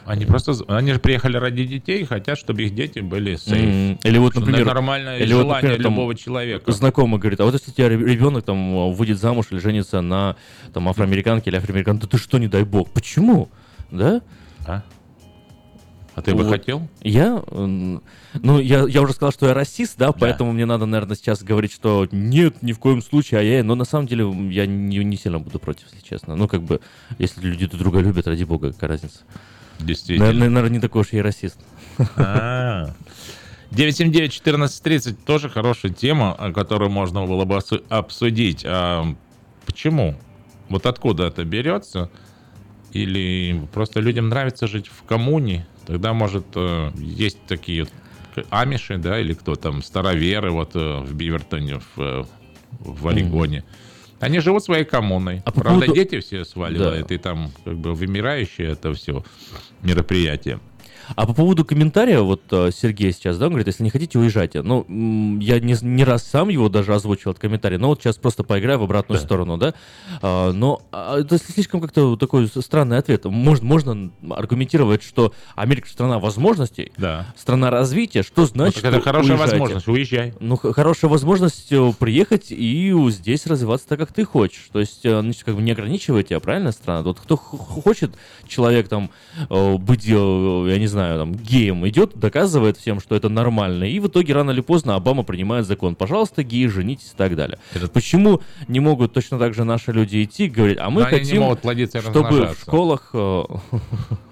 Они просто, они же приехали ради детей хотят, чтобы их дети были сейф. М, Или вот, например, нормальное или вот, желание например, там любого человека. Знакомый говорит, а вот если у тебя ребенок там э, выйдет замуж или женится на там афроамериканке или афроамериканке, то ты что, не дай бог? Почему? Да? А? А ты бы Вот. хотел? Я, ну, я, я уже сказал, что я расист, да, поэтому мне надо, наверное, сейчас говорить, что нет, ни в коем случае, а я, но на самом деле я не, не сильно буду против, если честно. Ну, как бы, если люди друг друга любят, ради бога, какая разница. Действительно. Наверное, не такой уж и расист. А. 979-1430 тоже хорошая тема, о которой можно было бы обсудить. А почему? Вот откуда это берется? Или просто людям нравится жить в коммуне? Тогда, может, э, есть такие амиши, да, или кто там, староверы вот э, в Бивертоне, в, э, в Орегоне. Они живут своей коммуной. А Правда, поводу- дети все сваливают, и там как бы вымирающее это все мероприятие. А по поводу комментария, вот э, Сергей сейчас, да, он говорит, если не хотите, уезжайте. Ну, я не, не раз сам его даже озвучил, этот комментарий, но вот сейчас просто поиграю в обратную сторону, да. А, но а, это слишком как-то такой странный ответ. Можно, можно аргументировать, что Америка страна возможностей, Да. страна развития, что значит так это хорошая уезжайте? возможность, уезжай. Ну, хорошая возможность э, приехать и здесь развиваться так, как ты хочешь. То есть, э, ну, как бы не ограничивать тебя, правильно, страна? Вот кто хочет, человек там быть, я не знаю, там, геем, идет, доказывает всем, что это нормально, и в итоге рано или поздно Обама принимает закон. Пожалуйста, геи, женитесь и так далее. Почему не могут точно так же наши люди идти говорить, а мы Но хотим, чтобы в школах...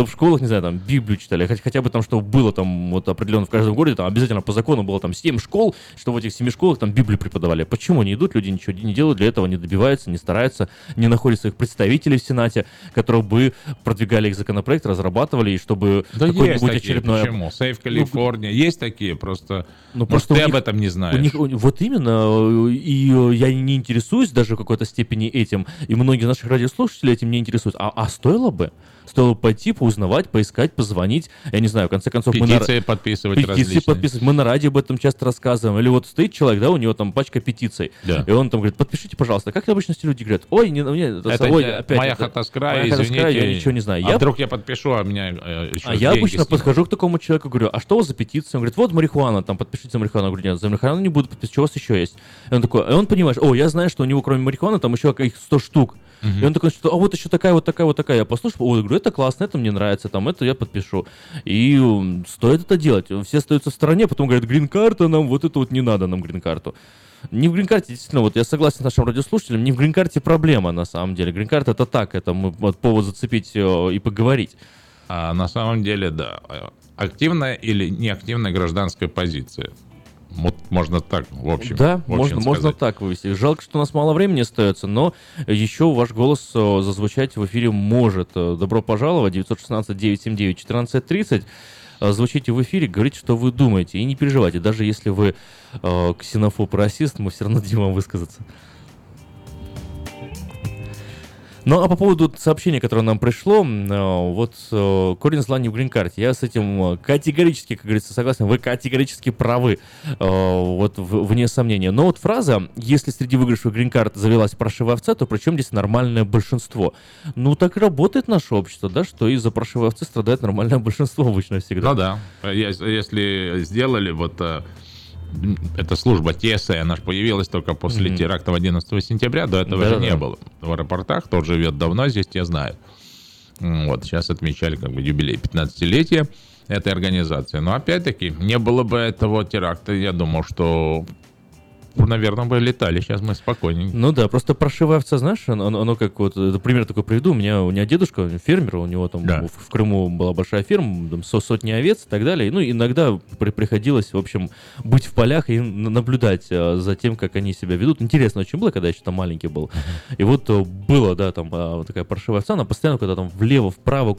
чтобы в школах, не знаю, там, Библию читали, хотя, хотя бы там, чтобы было там, вот определенно в каждом городе, там, обязательно по закону было там 7 школ, что в этих 7 школах там Библию преподавали. Почему не идут, люди ничего не делают, для этого не добиваются, не стараются, не находят своих представителей в Сенате, которые бы продвигали их законопроект, разрабатывали, и чтобы Да какой-нибудь очередной... почему? Сейф Калифорния. есть такие, просто... Ну, просто ты у об них- этом не У знаешь. них, у- вот именно, и э, я не интересуюсь даже в какой-то степени этим, и многие наших радиослушателей этим не интересуют. А, а стоило бы? Стоило пойти, поузнавать, поискать, позвонить. Я не знаю, в конце концов... мы на- Петиции подписывать Петиции различные. подписывать. Мы на радио об этом часто рассказываем. Или вот стоит человек, да, у него там пачка петиций. Да. И он там говорит, подпишите, пожалуйста. Как обычно люди говорят, ой, не, не, это, Это ой, опять моя это- хата с края, с края, извините. я ничего не знаю. А Я вдруг я подпишу, а меня э, еще а я обычно снимут. подхожу к такому человеку, говорю, а что у вас за петиция? Он говорит, вот марихуана, там подпишите за марихуану. Я говорю, нет, за марихуану не буду подписывать, что у вас еще есть? И он такой, и он понимает, о, я знаю, что у него кроме марихуаны там еще их 100 штук. И он такой, что, а вот еще такая, вот такая, вот такая. Я послушал, ой, говорю, это классно, это мне нравится, там, это я подпишу. И стоит это делать. Все остаются в стороне, потом говорят, грин-карта нам, вот это вот не надо нам грин-карту. Не в грин-карте, действительно, вот я согласен с нашим радиослушателем, не в грин-карте проблема, на самом деле. Грин-карта это так, это мы, вот, повод зацепить э, и поговорить. А на самом деле, да. э, Активная или неактивная гражданская позиция. Вот можно так, в общем. Да, в общем можно, можно так вывести. Жалко, что у нас мало времени остается, но еще ваш голос э, зазвучать в эфире может. Э, Добро пожаловать, 916-979-1430. Э, Звучите в эфире, говорите, что вы думаете. И не переживайте, даже если вы э, ксенофоб и расист, мы все равно дадим вам высказаться. Ну, а по поводу сообщения, которое нам пришло, э, вот э, корень зла не в грин-карте. Я с этим э, категорически, как говорится, согласен. Вы категорически правы. Вот вне сомнения. Но вот фраза, если среди выигравших грин-карт завелась паршивая овца, то причем здесь нормальное большинство? Ну, так и работает наше общество, да, что из-за паршивой овцы страдает нормальное большинство обычно всегда. Ну да. Если сделали вот эта служба ТСА, она же появилась только после mm-hmm. теракта 11 сентября, до этого да, же не было. В аэропортах тот живет давно здесь, я знаю. Вот, сейчас отмечали как бы юбилей 15-летия этой организации. Но опять-таки, не было бы этого теракта, я думал, что наверное, бы летали. Сейчас мы спокойнее. Ну да, просто паршивая овца, знаешь, оно, оно как вот, пример такой приведу. У меня, у меня дедушка, фермер, у него там да. в, в Крыму была большая ферма, там со сотни овец и так далее. Ну, иногда при, приходилось, в общем, быть в полях и наблюдать а, за тем, как они себя ведут. Интересно очень было, когда я еще там маленький был. И вот а, было, да, там а, вот такая паршивая овца, она постоянно куда-то там влево, вправо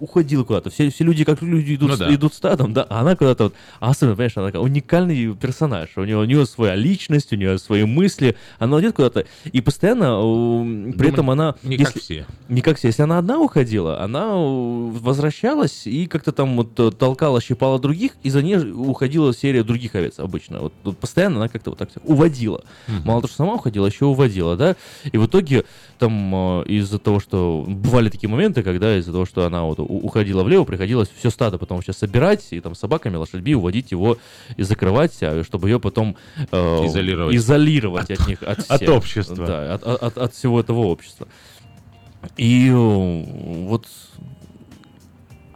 уходила куда-то. Все, все люди, как люди идут, ну, да. идут стадом, да, а она куда-то вот, а особенно, понимаешь, она такая уникальный персонаж. У нее, у нее свой личность, личность, у нее свои мысли, она идет куда-то, и постоянно, при Думаю, этом она... Не если, как все. Не как все. Если она одна уходила, она возвращалась и как-то там вот э, толкала, щипала других, и за ней уходила серия других овец обычно. Вот, вот постоянно она как-то вот так уводила. Угу. Мало того, что сама уходила, еще уводила, да, и в итоге там э, из-за того, что бывали такие моменты, когда из-за того, что она вот уходила влево, приходилось все стадо потом сейчас собирать и там собаками, лошадьми уводить его и закрывать, а, чтобы ее потом э, изолировать, изолировать от, от них, от, всех, от общества, да, от, от, от всего этого общества. И э, вот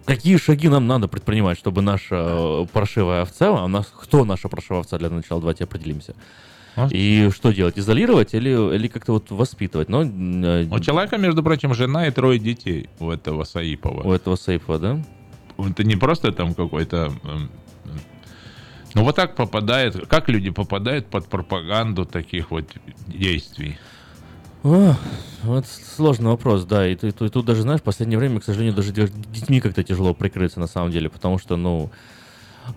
какие шаги нам надо предпринимать, чтобы наша э, паршивая овца, а у нас кто наша паршивая овца для начала, давайте определимся. И что делать? Изолировать или, или как-то вот воспитывать? Но, э, у человека, между прочим, жена и трое детей у этого Саипова. У этого Саипова, да? Это не просто там какой-то эм, ну вот так попадает, как люди попадают под пропаганду таких вот действий? О, вот сложный вопрос, да. И, и, и тут даже, знаешь, в последнее время, к сожалению, даже детьми как-то тяжело прикрыться на самом деле, потому что, ну,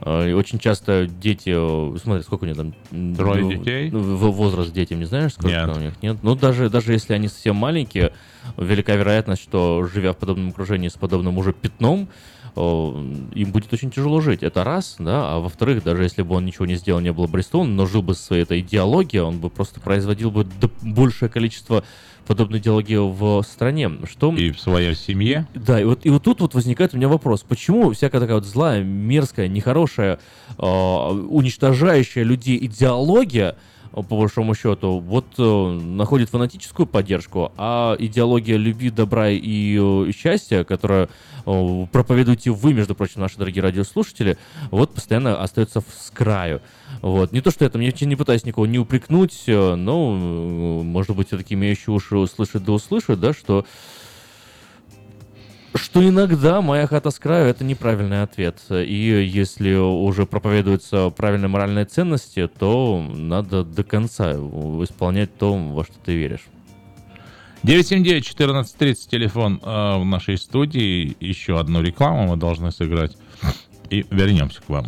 э, очень часто дети, э, смотри, сколько у них там? Трое детей? Возраст детям, не знаешь, сколько нет. у них? Нет. Ну, даже, даже если они совсем маленькие, велика вероятность, что, живя в подобном окружении с подобным уже пятном, им будет очень тяжело жить. Это раз, да, а во-вторых, даже если бы он ничего не сделал, не был бы арестован, но жил бы со своей этой идеологией, он бы просто производил бы большее количество подобной идеологии в стране. Что... И в своей семье. Да, и вот, и вот тут вот возникает у меня вопрос, почему всякая такая вот злая, мерзкая, нехорошая, э, уничтожающая людей идеология, по большому счету, вот э, находит фанатическую поддержку, а идеология любви, добра и э, счастья, которая э, проповедуете вы, между прочим, наши дорогие радиослушатели, вот постоянно остается с краю. Вот. Не то, что я там не, пытаюсь никого не упрекнуть, но, может быть, все-таки имеющие уши услышать да услышать, да, что что иногда моя хата с краю это неправильный ответ. И если уже проповедуются правильные моральные ценности, то надо до конца исполнять то, во что ты веришь. 979-1430 телефон э, в нашей студии. Еще одну рекламу мы должны сыграть. И вернемся к вам.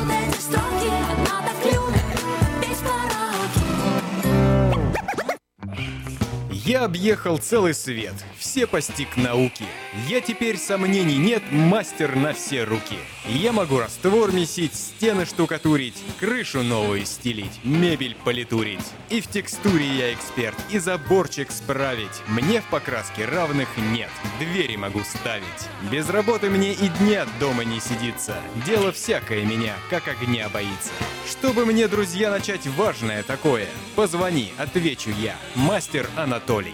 Я объехал целый свет, все постиг науки. Я теперь сомнений нет, мастер на все руки. Я могу раствор месить, стены штукатурить, крышу новую стелить, мебель политурить. И в текстуре я эксперт, и заборчик справить. Мне в покраске равных нет, двери могу ставить. Без работы мне и дня дома не сидится. Дело всякое меня, как огня боится. Чтобы мне, друзья, начать важное такое, позвони, отвечу я. Мастер Анатолий.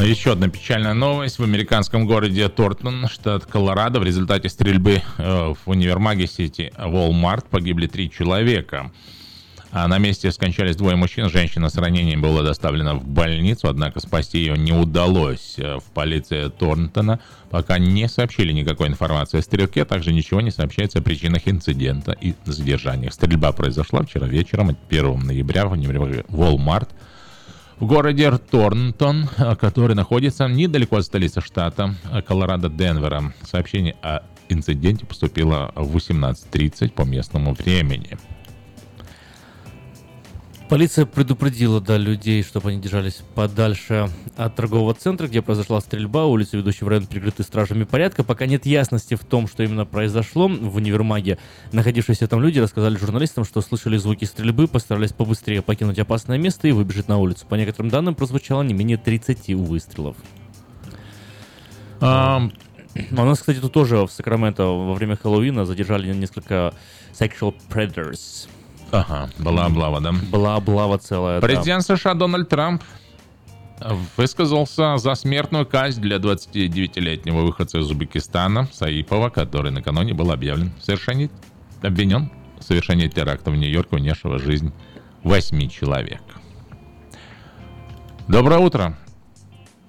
Еще одна печальная новость. В американском городе Тортон, штат Колорадо, в результате стрельбы э, в универмаге сети Walmart погибли три человека. А на месте скончались двое мужчин. Женщина с ранением была доставлена в больницу, однако спасти ее не удалось. Э, В полиции Торнтона пока не сообщили никакой информации о стрелке, а также ничего не сообщается о причинах инцидента и задержаниях. Стрельба произошла вчера вечером, 1 ноября, в Walmart в городе Торнтон, который находится недалеко от столицы штата э, Колорадо Денвера. Сообщение о инциденте поступило в 18.30 по местному времени. Полиция предупредила да, людей, чтобы они держались подальше от торгового центра, где произошла стрельба. Улицы, ведущие в район, прикрыты стражами порядка. Пока нет ясности в том, что именно произошло в универмаге. Находившиеся там люди рассказали журналистам, что слышали звуки стрельбы, постарались побыстрее покинуть опасное место и выбежать на улицу. По некоторым данным, прозвучало не менее 30 выстрелов. А у нас, кстати, тут тоже в Сакраменто во время Хэллоуина задержали несколько sexual predators. Ага, была облава, да? Была облава целая. Президент США Дональд Трамп высказался за смертную казнь для 29-летнего выходца из Узбекистана Саипова, который накануне был объявлен в совершении, обвинен в совершении теракта в Нью-Йорке, унесшего жизнь восьми человек. Доброе утро.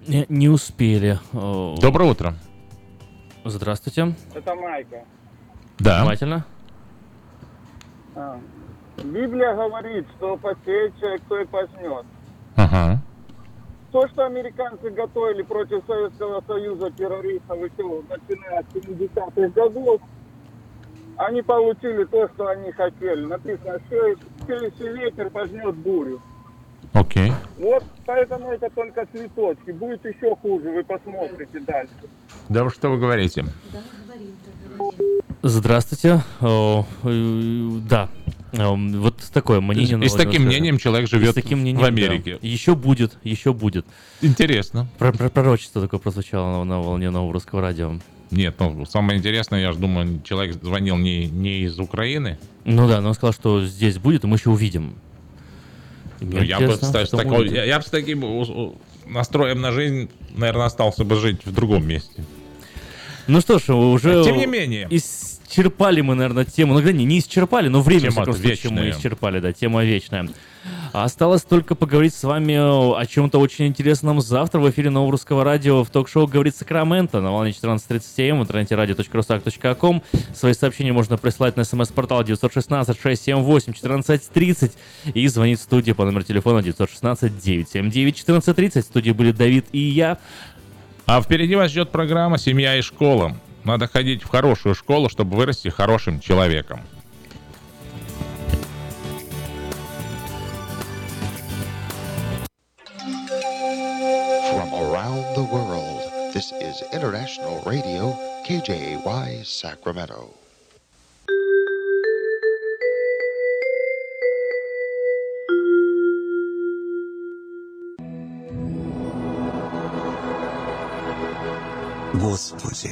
Не, не успели. Доброе утро. Здравствуйте. Это Майка. Да. Внимательно. А. Библия говорит, что посеет человек, кто и пожнет. Ага. То, что американцы готовили против Советского Союза террористов и все, начиная с 70-х годов, они получили то, что они хотели. Написано, что сеющий ветер пожнет бурю. Окей. Вот поэтому это только цветочки. Будет еще хуже, вы посмотрите дальше. Да что вы говорите? Здравствуйте. О, э, да. Эм, Вот такое мнение. И с таким мнением человек живет в Америке. Еще будет, еще будет. Интересно. Про, про- пророчество такое прозвучало на, на волне нового русского радио. Нет, ну, самое интересное, я же думаю, человек звонил не, не из Украины. Ну да, но он сказал, что здесь будет, и мы еще увидим. Ну, я бы, такой- будет. я, я бы с таким настроем на жизнь, наверное, остался бы жить в другом месте. Ну что ж, уже... Тем не менее. Исчерпали мы, наверное, тему. Ну, не, не исчерпали, но время, Тема в случае, мы вечная. исчерпали, да, тема вечная. Осталось только поговорить с вами о чем-то очень интересном завтра в эфире Нового Русского Радио в ток-шоу «Говорит Сакраменто» на волне 14.30 м в интернете radio.rusak.com. Свои сообщения можно присылать на смс-портал 916-678-1430 и звонить в студию по номеру телефона 916-979-1430. В студии были Давид и я. А впереди вас ждет программа «Семья и школа». Надо ходить в хорошую школу, чтобы вырасти хорошим человеком. From around the world, this is International Radio, KJY Sacramento. Господи,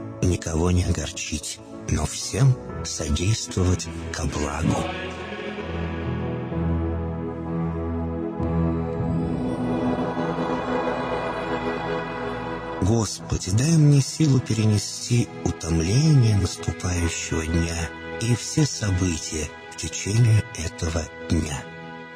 никого не огорчить, но всем содействовать ко благу. Господи, дай мне силу перенести утомление наступающего дня и все события в течение этого дня.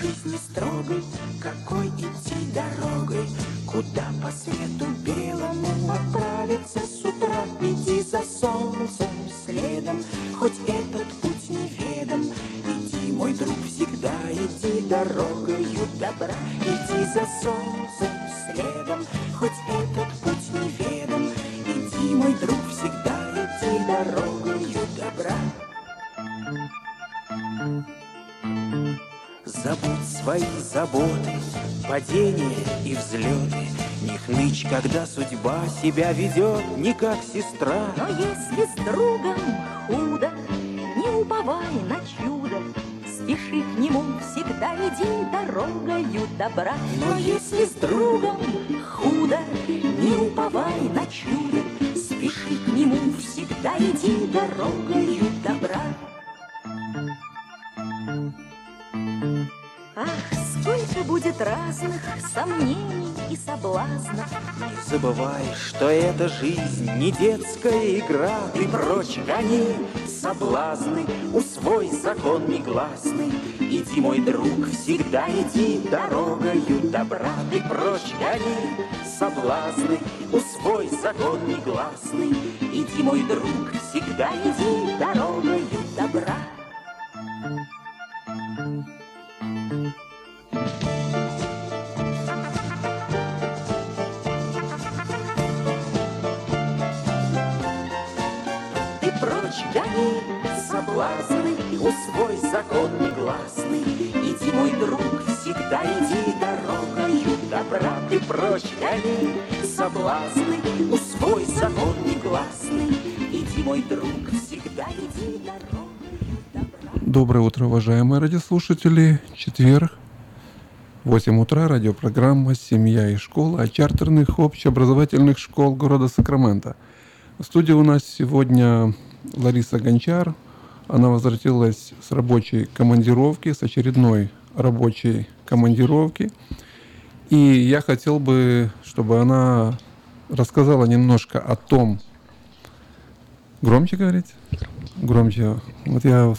Жизни строгой, какой идти дорогой, Куда по свету белому отправиться с утра. Иди за солнцем следом, хоть этот путь неведом. Иди, мой друг, всегда иди дорогою добра. Иди за солнцем следом, хоть этот путь неведом. Иди, мой друг, всегда иди дорогою добра. Забудь свои заботы, падения и взлеты. Не хнычь, когда судьба себя ведет не как сестра. Но если с другом худо, не уповай на чудо, Спеши к нему, всегда иди дорогою добра. Но если с другом худо, не уповай на чудо, Спеши к нему, всегда иди дорогою добра. Не будет разных сомнений и соблазнов. Не забывай, что эта жизнь не детская игра. Ты прочь гони соблазны, усвой закон негласный. Иди, мой друг, всегда иди дорогою добра. Ты прочь гони соблазны, усвой закон негласный. Иди, мой друг, всегда иди дорогою добра. Закон негласный. Иди, мой друг, всегда иди дорогою добра. Ты прочь гони соблазны, усвой закон негласный. Иди, мой друг, всегда иди дорогою Доброе утро, уважаемые радиослушатели. Четверг, 8 утра, радиопрограмма «Семья и школа» от чартерных общеобразовательных школ города Сакраменто. В студии у нас сегодня Лариса Гончар. Она возвратилась с рабочей командировки, с очередной рабочей командировки. И я хотел бы, чтобы она рассказала немножко о том, громче говорить? Громче. Вот я в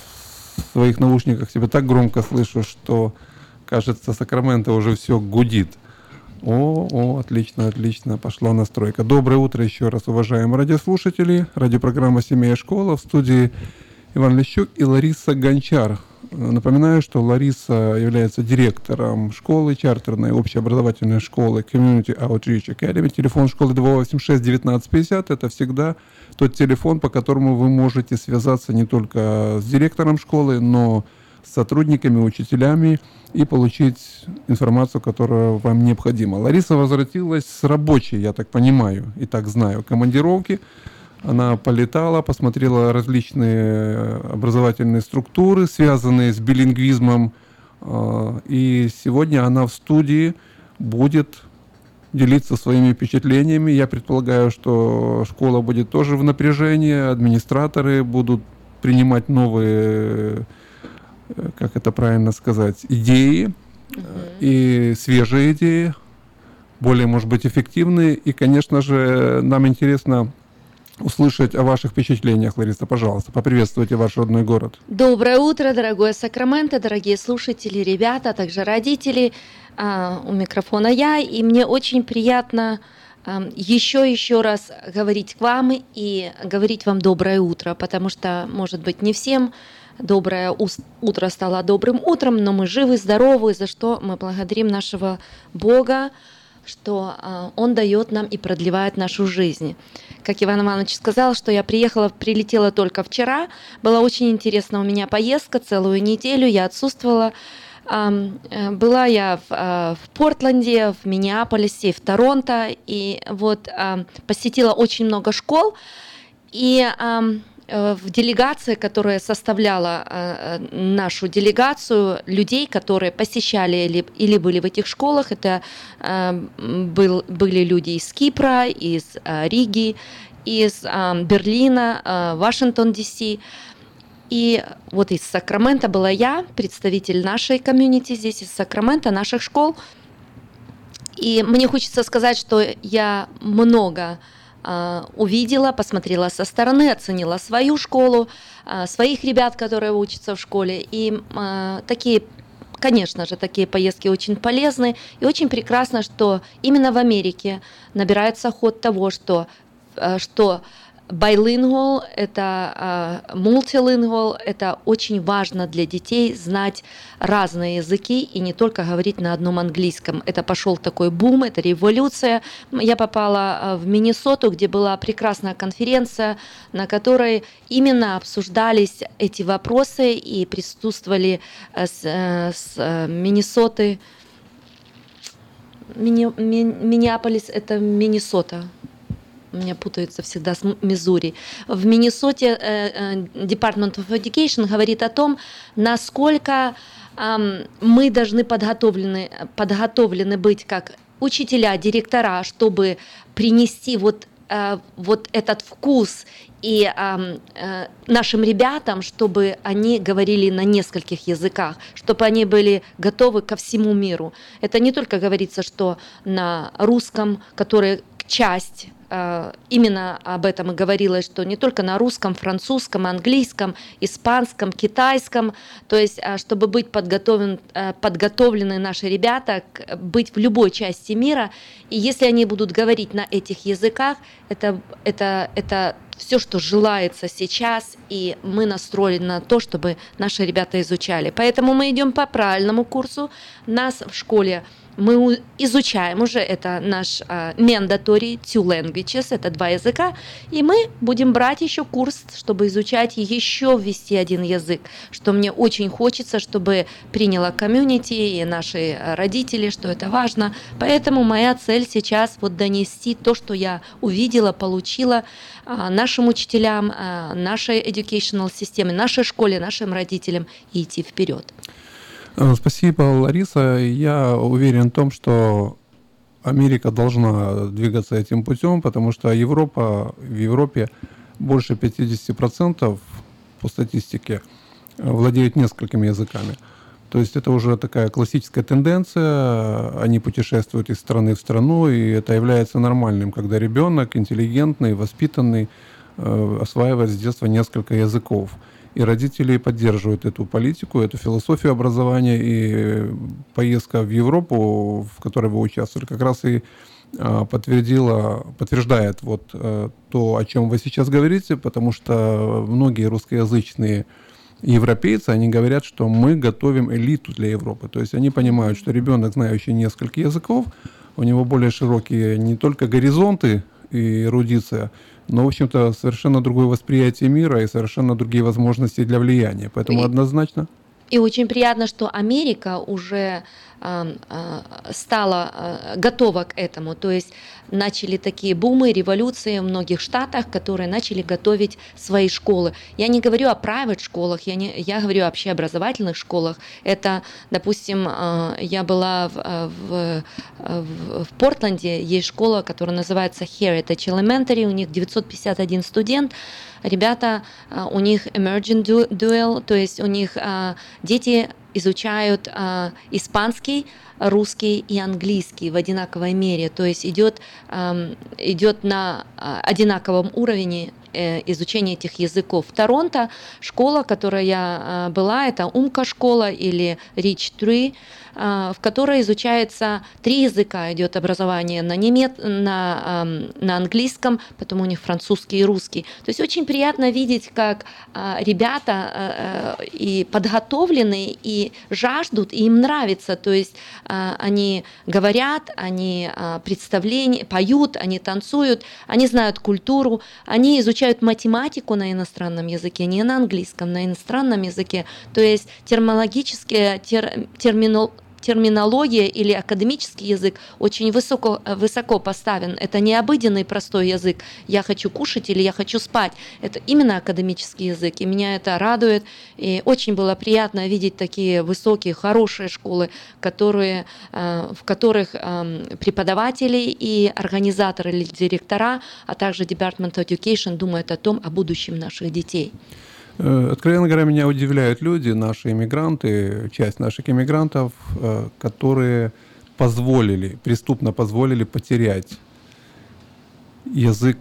своих наушниках себя так громко слышу, что кажется, Сакраменто уже все гудит. О, о, отлично, отлично, пошла настройка. Доброе утро еще раз, уважаемые радиослушатели. Радиопрограмма «Семья и школа» в студии Иван Лещук и Лариса Гончар. Напоминаю, что Лариса является директором школы, чартерной общеобразовательной школы Community Outreach Academy. Телефон школы 286-1950. Это всегда тот телефон, по которому вы можете связаться не только с директором школы, но с сотрудниками, учителями и получить информацию, которая вам необходима. Лариса возвратилась с рабочей, я так понимаю, и так знаю, командировки. Она полетала, посмотрела различные образовательные структуры, связанные с билингвизмом. э, И сегодня она в студии будет делиться своими впечатлениями. Я предполагаю, что школа будет тоже в напряжении, администраторы будут принимать новые, э, как это правильно сказать, идеи и свежие идеи, более, может быть, эффективные. И, конечно же, нам интересно услышать о ваших впечатлениях, Лариса, пожалуйста. Поприветствуйте ваш родной город. Доброе утро, дорогое Сакраменто, дорогие слушатели, ребята, а также родители. А, у микрофона я, и мне очень приятно еще еще раз говорить к вам и говорить вам доброе утро, потому что, может быть, не всем доброе утро стало добрым утром, но мы живы, здоровы, за что мы благодарим нашего Бога, что а, Он дает нам и продлевает нашу жизнь. Как Иван Иванович сказал, что я приехала, прилетела только вчера. Была очень интересна у меня поездка, целую неделю я отсутствовала. Э, Была я в, а, в Портленде, в Миннеаполисе, в Торонто, и вот посетила очень много школ, и в делегации, которая составляла э, э, нашу делегацию людей, которые посещали или, были в этих школах, это э, был, были люди из Кипра, из э, Риги, из э, Берлина, э, Вашингтон, Д.С. И вот из Сакрамента была я, представитель нашей комьюнити здесь из Сакрамента, наших школ. И мне хочется сказать, что я много увидела, посмотрела со стороны, оценила свою школу, а, своих ребят, которые учатся в школе. И а, такие, конечно же, такие поездки очень полезны. И очень прекрасно, что именно в Америке набирается ход того, что, а, что Bilingual – это multilingual, это очень важно для детей знать разные языки и не только говорить на одном английском. Это пошел такой бум, это революция. Я попала э, в Миннесоту, где была прекрасная конференция, на которой именно обсуждались эти вопросы и присутствовали э, с, э, с э, Миннесоты. Мини- Ми- Миннеаполис – это Миннесота у меня путается всегда с Миссури. В Миннесоте э, э, Department of Education говорит о том, насколько мы должны подготовлены, подготовлены быть как учителя, директора, чтобы принести вот э, вот этот вкус и э, э, нашим ребятам, чтобы они говорили на нескольких языках, чтобы они были готовы ко всему миру. Это не только говорится, что на русском, который часть э, именно об этом и говорилось, что не только на русском, французском, английском, испанском, китайском, то есть а, чтобы быть подготовлен, э, подготовлены наши ребята, быть в любой части мира, и если они будут говорить на этих языках, это, это, это все, что желается сейчас, и мы настроены на то, чтобы наши ребята изучали. Поэтому мы идем по правильному курсу. Нас в школе мы изучаем уже, это наш uh, mandatory two languages, это два языка, и мы будем брать еще курс, чтобы изучать еще ввести один язык, что мне очень хочется, чтобы приняла комьюнити и наши родители, что это важно. Поэтому моя цель сейчас вот донести то, что я увидела, получила uh, нашим учителям, нашей educational системе, нашей школе, нашим родителям и идти вперед. Э, спасибо, Лариса. Я уверен в том, что Америка должна двигаться этим путем, потому что Европа, в Европе больше 50% по статистике владеют несколькими языками. То есть это уже такая классическая тенденция, они путешествуют из страны в страну, и это является нормальным, когда ребенок интеллигентный, воспитанный, э, осваивает с детства несколько языков. И родители поддерживают эту политику, эту философию образования. И поездка в Европу, в которой вы участвовали, как раз и а, подтвердила, подтверждает вот э, то, о чем вы сейчас говорите, потому что многие русскоязычные европейцы, они говорят, что мы готовим элиту для Европы. То есть они понимают, что ребенок, знающий несколько языков, у него более широкие не только горизонты и эрудиция, но, в общем-то, совершенно другое восприятие мира и совершенно другие возможности для влияния. Поэтому и, однозначно. И очень приятно, что Америка уже стала э, готова к этому. То есть начали такие бумы, революции в многих штатах, которые начали готовить свои школы. Я не говорю о private школах, я, не, я говорю о общеобразовательных школах. Это, допустим, э, я была в, в, в, в Портленде, есть школа, которая называется Heritage Elementary, у них 951 студент, ребята, у них emergent dual, то есть у них дети изучают испанский, русский и английский в одинаковой мере, то есть идет, идет на а, одинаковом уровне э, изучения этих языков. Торонто школа, в которой я а, была, это Умка школа или Rich Tree, а, в которой изучается три языка, идет образование на, немет, на, на английском, потом у них французский и русский. То есть очень приятно видеть, как ребята и подготовлены, и жаждут, и им нравится. То есть они говорят, они представления, поют, они танцуют, они знают культуру, они изучают математику на иностранном языке, не на английском, на иностранном языке. То есть терминологические, тер, терминол, терминология или академический язык очень высоко, высоко поставлен. Это не обыденный простой язык «я хочу кушать» или «я хочу спать». Это именно академический язык, и меня это радует. И очень было приятно видеть такие высокие, хорошие школы, которые, э, в которых эм, преподаватели и организаторы или директора, а также Department of Education думают о том, о будущем наших детей. Э, откровенно говоря, меня удивляют люди, наши иммигранты, часть наших иммигрантов, э, которые позволили, преступно позволили потерять язык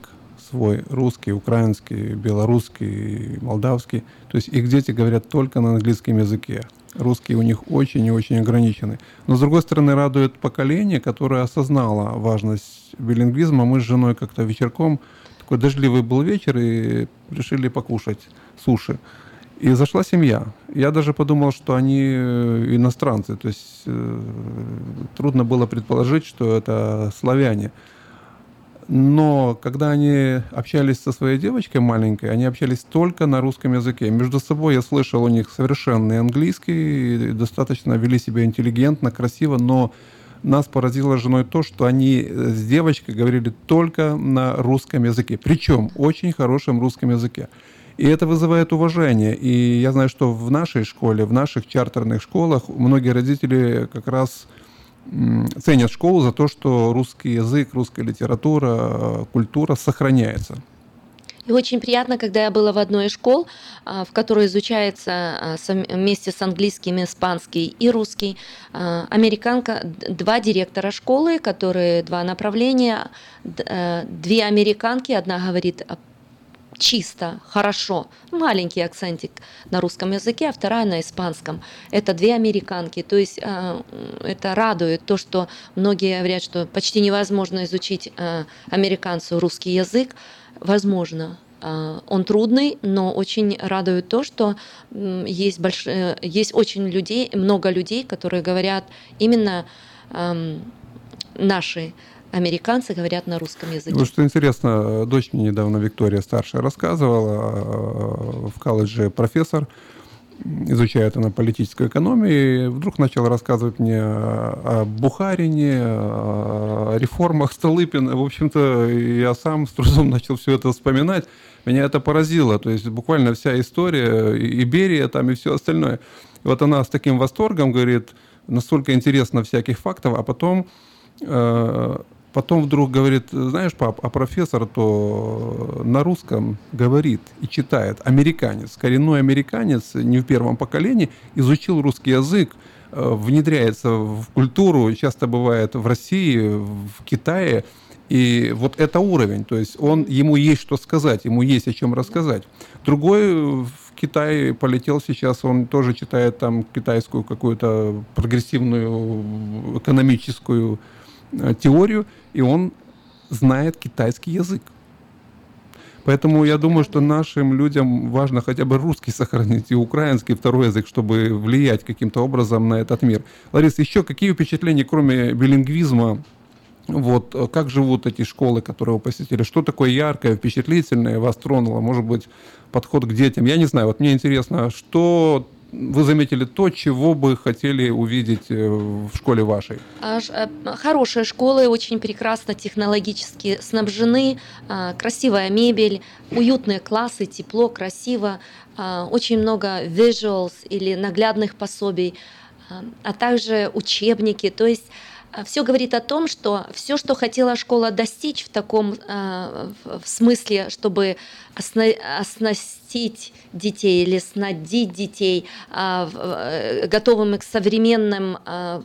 свой, русский, украинский, белорусский, молдавский. То есть их дети говорят только на английском языке. Русский у них очень и очень ограниченный. Но, с другой стороны, радует поколение, которое осознало важность билингвизма. Мы с женой как-то вечерком, такой дождливый был вечер, и решили покушать суши. И зашла семья. Я даже подумал, что они э, иностранцы. То есть э, трудно было предположить, что это славяне. Но когда они общались со своей девочкой маленькой, они общались только на русском языке. Между собой я слышал у них совершенный английский, достаточно вели себя интеллигентно, красиво, но нас поразило женой то, что они э, с девочкой говорили только на русском языке. Причем очень хорошем русском языке. И это вызывает уважение. И я знаю, что в нашей школе, в наших чартерных школах многие родители как раз ценят школу за то, что русский язык, русская литература, э, культура сохраняется. И очень приятно, когда я была в одной из школ, а, в которой изучается а, вместе с английским, испанский и русский. а, Американка, два директора школы, которые два направления, э, две американки, одна говорит чисто, хорошо, маленький акцентик на русском языке, а вторая на испанском. Это две американки. То есть э, это радует то, что многие говорят, что почти невозможно изучить э, американцу русский язык. Возможно. Э, Он трудный, но очень радует то, что есть, больш... есть очень людей, много людей, которые говорят именно эм, наши американцы говорят на русском языке. Вот что интересно, дочь мне недавно, Виктория старшая, рассказывала, э, в колледже профессор, изучает она политическую экономию, и вдруг начал рассказывать мне о Бухарине, о реформах Столыпина. В общем-то, я сам с трудом начал все это вспоминать. Меня это поразило. То есть буквально вся история, и Берия там и все остальное. И вот она с таким восторгом говорит, настолько интересно всяких фактов, а потом э, Потом вдруг говорит, знаешь, пап, а профессор то на русском говорит и читает. Американец, коренной американец, не в первом поколении, изучил русский язык, э, внедряется в культуру, часто бывает в России, в Китае. И вот это уровень, то есть он, ему есть что сказать, ему есть о чем рассказать. Другой в Китай полетел сейчас, он тоже читает там китайскую какую-то прогрессивную экономическую э, теорию, и он знает китайский язык. Поэтому я думаю, что нашим людям важно хотя бы русский сохранить и украинский второй язык, чтобы влиять каким-то образом на этот мир. Лариса, еще какие впечатления, кроме билингвизма, вот э, как живут эти школы, которые вы посетили? Что такое яркое, впечатлительное вас тронуло? Может быть, подход к детям? Я не знаю. Вот мне интересно, что вы заметили то, чего бы хотели увидеть э, в школе вашей? А э, Хорошие школы, очень прекрасно технологически снабжены, а, красивая мебель, уютные классы, тепло, красиво, а, очень много visuals или наглядных пособий, а также учебники. То есть все говорит о том, что все, что хотела школа достичь в таком а, в смысле, чтобы осна- оснастить детей или снадить детей а, э, готовыми к современным а,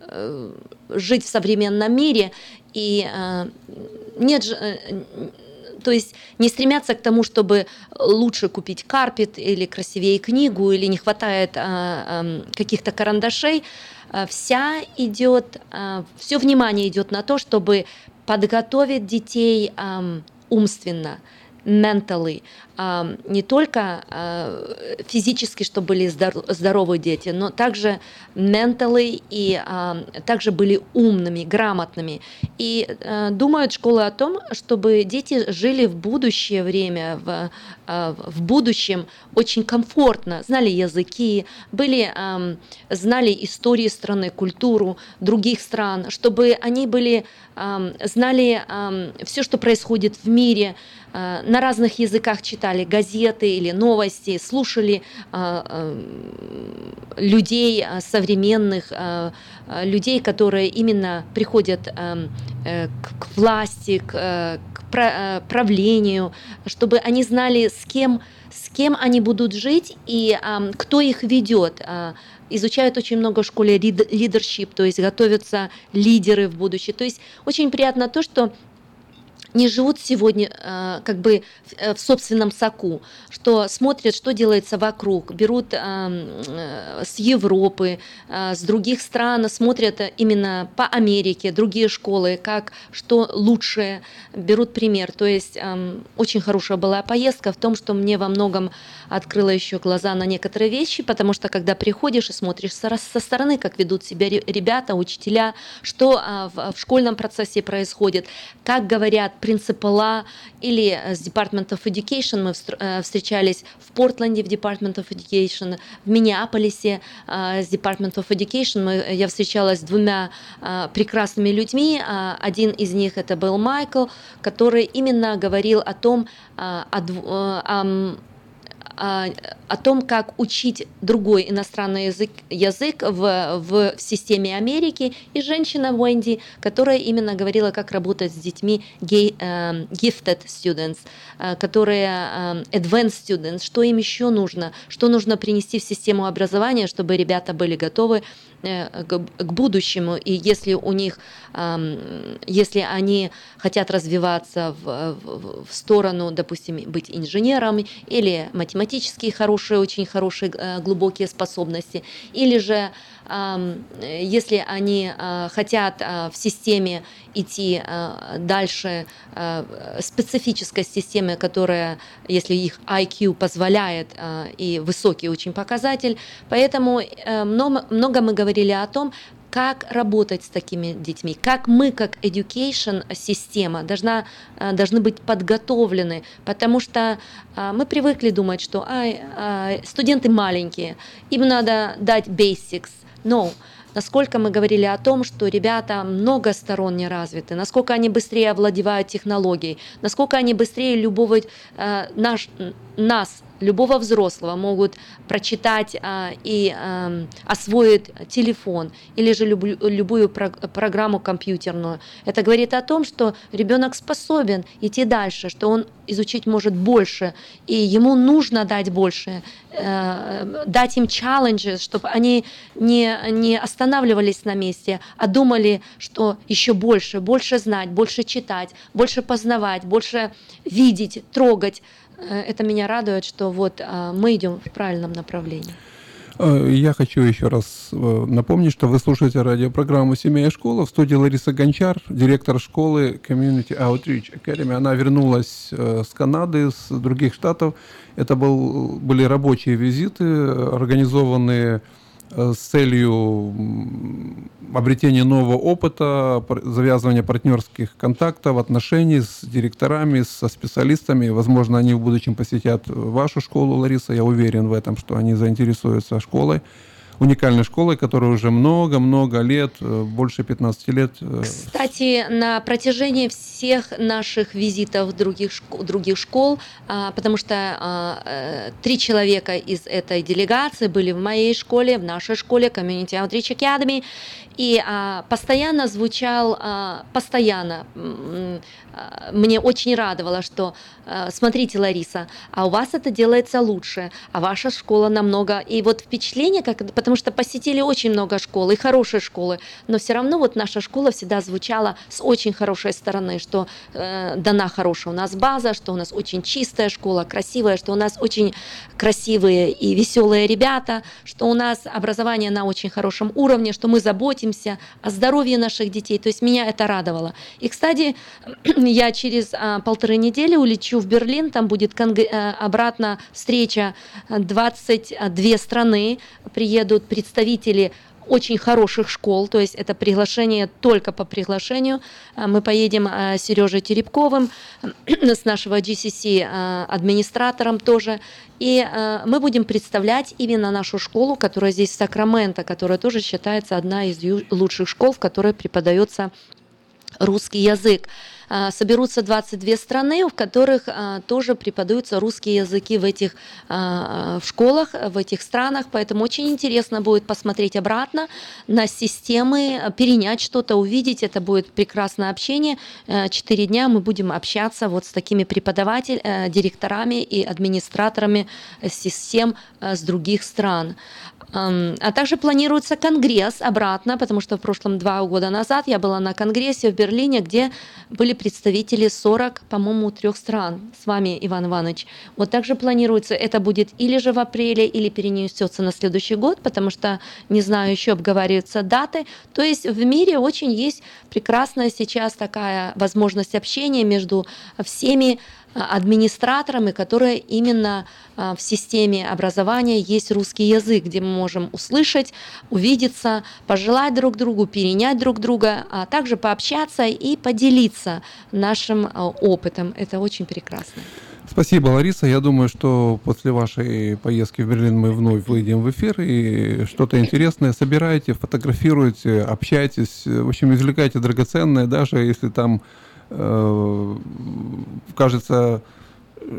э, жить в современном мире. И а, нет же э, то есть не стремятся к тому, чтобы лучше купить карпет или красивее книгу, или не хватает а, каких-то карандашей. А, Вся идет, все внимание идет на то, чтобы подготовить детей умственно, mentally, ам, не только а, физически, чтобы были здор- здоровые дети, но также mentally и ам, также были умными, грамотными. И э, думают школы о том, чтобы дети жили в будущее время, в, в будущем очень комфортно, знали языки, были, знали истории страны, культуру других стран, чтобы они были, знали все, что происходит в мире, на разных языках читали газеты или новости, слушали а, а, людей современных, людей, которые именно приходят э, к власти, к, э, к пра- э, правлению, чтобы они знали, с кем, с кем они будут жить и кто их ведет. Изучают очень много в школе лид- leadership, то есть готовятся лидеры в будущее. То есть очень приятно то, что не живут сегодня э, как бы в, э, в собственном соку, что смотрят, что делается вокруг, берут э, э, с Европы, э, с других стран, смотрят э, именно по Америке, другие школы, как что лучшее, берут пример. То есть э, очень хорошая была поездка в том, что мне во многом открыла еще глаза на некоторые вещи, потому что когда приходишь и смотришь со, стороны, как ведут себя ре- ребята, учителя, что а, в, в школьном процессе происходит, как говорят принципала или э, с Department of Education мы э, встречались в Портленде в Department of Education, в Миннеаполисе э, с Department of Education мы, я встречалась с двумя прекрасными людьми, один из них это был Майкл, который именно говорил о том, о о, а, о том, как учить другой иностранный язык, язык в, в, в системе Америки, и женщина Уэнди, которая именно говорила, как работать с детьми gay, uh, gifted students, uh, которые uh, advanced students, что им еще нужно, что нужно принести в систему образования, чтобы ребята были готовы Э, к, будущему, и если у них, если они хотят развиваться в, в, в сторону, допустим, быть инженером или математические хорошие, очень хорошие э, глубокие способности, или же если они а, хотят а, в системе идти дальше специфической системы, которая, если их IQ позволяет, и высокий очень показатель. Поэтому э, много мы говорили о том, как работать с такими детьми, как мы, как education система, должна, должны быть подготовлены, потому что мы привыкли думать, что а, студенты маленькие, им надо дать basics, но насколько мы говорили о том, что ребята многосторонне развиты, насколько они быстрее овладевают технологией, насколько они быстрее любого э, наш, нас, любого взрослого могут прочитать а, и а, освоить телефон или же люб, любую про, программу компьютерную. Это говорит о том, что ребенок способен идти дальше, что он изучить может больше, и ему нужно дать больше, э, дать им челленджи, чтобы они не, не останавливались на месте, а думали, что еще больше, больше знать, больше читать, больше познавать, больше видеть, трогать. Э, это меня радует, что вот а, мы идем в правильном направлении. Э, я хочу еще раз э, напомнить, что вы слушаете радиопрограмму «Семья и школа». В студии Лариса Гончар, директор школы Community Outreach Academy. Она вернулась с Канады, с других штатов. Это был, были рабочие визиты, организованные с целью обретения нового опыта, завязывания партнерских контактов, отношений с директорами, со специалистами. Возможно, они в будущем посетят вашу школу, Лариса. Я уверен в этом, что они заинтересуются школой уникальной школой, которая уже много-много лет, э, больше 15 лет. Э, Кстати, на протяжении всех наших визитов других, других школ, а, потому что а, э, три человека из этой делегации были в моей школе, в нашей школе, Community Outreach Academy, и а, постоянно звучал, постоянно мне очень радовало, что смотрите, Лариса, а у вас это делается лучше, а ваша школа намного... И вот впечатление, как, потому что посетили очень много школ, и хорошие школы, но все равно вот наша школа всегда звучала с очень хорошей стороны, что э, дана хорошая у нас база, что у нас очень чистая школа, красивая, что у нас очень красивые и веселые ребята, что у нас образование на очень хорошем уровне, что мы заботимся о здоровье наших детей. То есть меня это радовало. И, кстати, я через а, полторы недели улечу в Берлин, там будет конг... а, обратно встреча 22 страны, приеду будут представители очень хороших школ, то есть это приглашение только по приглашению. А, мы поедем а, с Сережей Теребковым, с нашего GCC а, администратором тоже, и мы будем представлять именно нашу школу, которая здесь в Сакраменто, которая тоже считается одна из лучших школ, в которой преподается русский язык. А, соберутся 22 страны, в которых а, тоже преподаются русские языки в этих а, в школах, в этих странах, поэтому очень интересно будет посмотреть обратно на системы, перенять что-то, увидеть, это будет прекрасное общение. Четыре дня мы будем общаться вот с такими преподавателями, э, директорами и администраторами систем с других стран. А также планируется конгресс обратно, потому что в прошлом два года назад я была на конгрессе в Берлине, где были представители 40, по-моему, трех стран. С вами, Иван Иванович. Вот также планируется, это будет или же в апреле, или перенесется на следующий год, потому что, не знаю, еще обговариваются даты. То есть в мире очень есть прекрасная сейчас такая возможность общения между всеми администраторами, которые именно а, в системе образования есть русский язык, где мы можем услышать, увидеться, пожелать друг другу, перенять друг друга, а также пообщаться и поделиться нашим а, опытом. Это очень прекрасно. Спасибо, Лариса. Я думаю, что после вашей поездки в Берлин мы вновь выйдем в эфир и что-то интересное собираете, фотографируете, общайтесь, в общем, извлекайте драгоценное, даже если там кажется,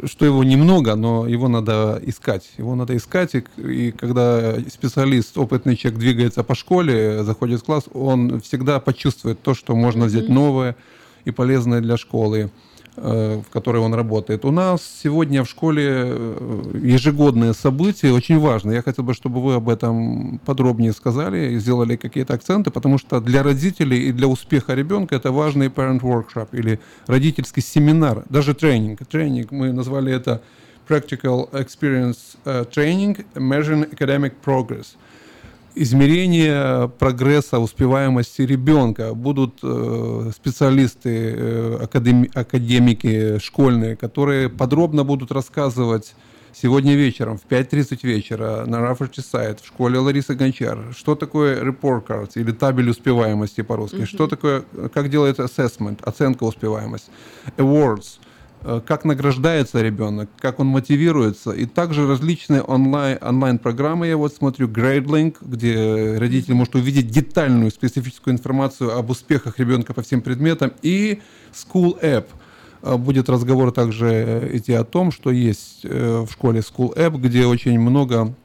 что его немного, но его надо искать. Его надо искать, и, и когда специалист, опытный человек двигается по школе, заходит в класс, он всегда почувствует то, что можно взять новое и полезное для школы. Э, в которой он работает. У нас сегодня в школе э, ежегодные события, очень важно. Я хотел бы, чтобы вы об этом подробнее сказали и сделали какие-то акценты, потому что для родителей и для успеха ребенка это важный parent workshop или родительский семинар, даже тренинг. Тренинг, мы назвали это Practical Experience э, Training Measuring Academic Progress – измерение прогресса, успеваемости ребенка. Будут э, специалисты, э, академи, академики школьные, которые подробно будут рассказывать сегодня вечером в 5.30 вечера на Rafferty сайт в школе Ларисы Гончар, что такое report cards или табель успеваемости по-русски, mm-hmm. что такое, как делается assessment, оценка успеваемости, awards – как награждается ребенок, как он мотивируется. И также различные онлайн, онлайн-программы. Я вот смотрю GradeLink, где родитель может увидеть детальную специфическую информацию об успехах ребенка по всем предметам. И School App. Э, будет разговор также идти о том, что есть э, в школе School App, где очень много Э,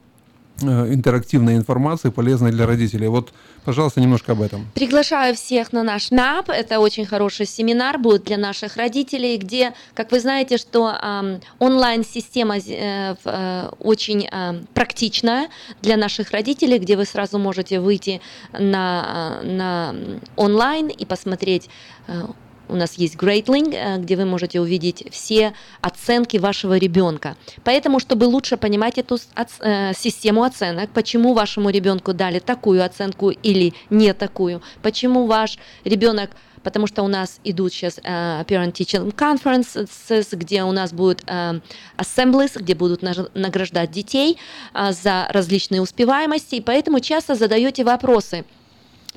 интерактивной информации, полезной для родителей. Вот, пожалуйста, немножко об этом. Приглашаю всех на наш МАП. Это очень хороший семинар будет для наших родителей, где, как вы знаете, что э, онлайн-система э, э, очень э, практичная для наших родителей, где вы сразу можете выйти на, э, на онлайн и посмотреть э, у нас есть GradeLink, э, где вы можете увидеть все оценки вашего ребенка. Поэтому, чтобы лучше понимать эту э, систему оценок, почему вашему ребенку дали такую оценку или не такую, почему ваш ребенок потому что у нас идут сейчас uh, Parent Teaching Conferences, где у нас будут uh, assemblies, где будут награждать детей uh, за различные успеваемости, и поэтому часто задаете вопросы –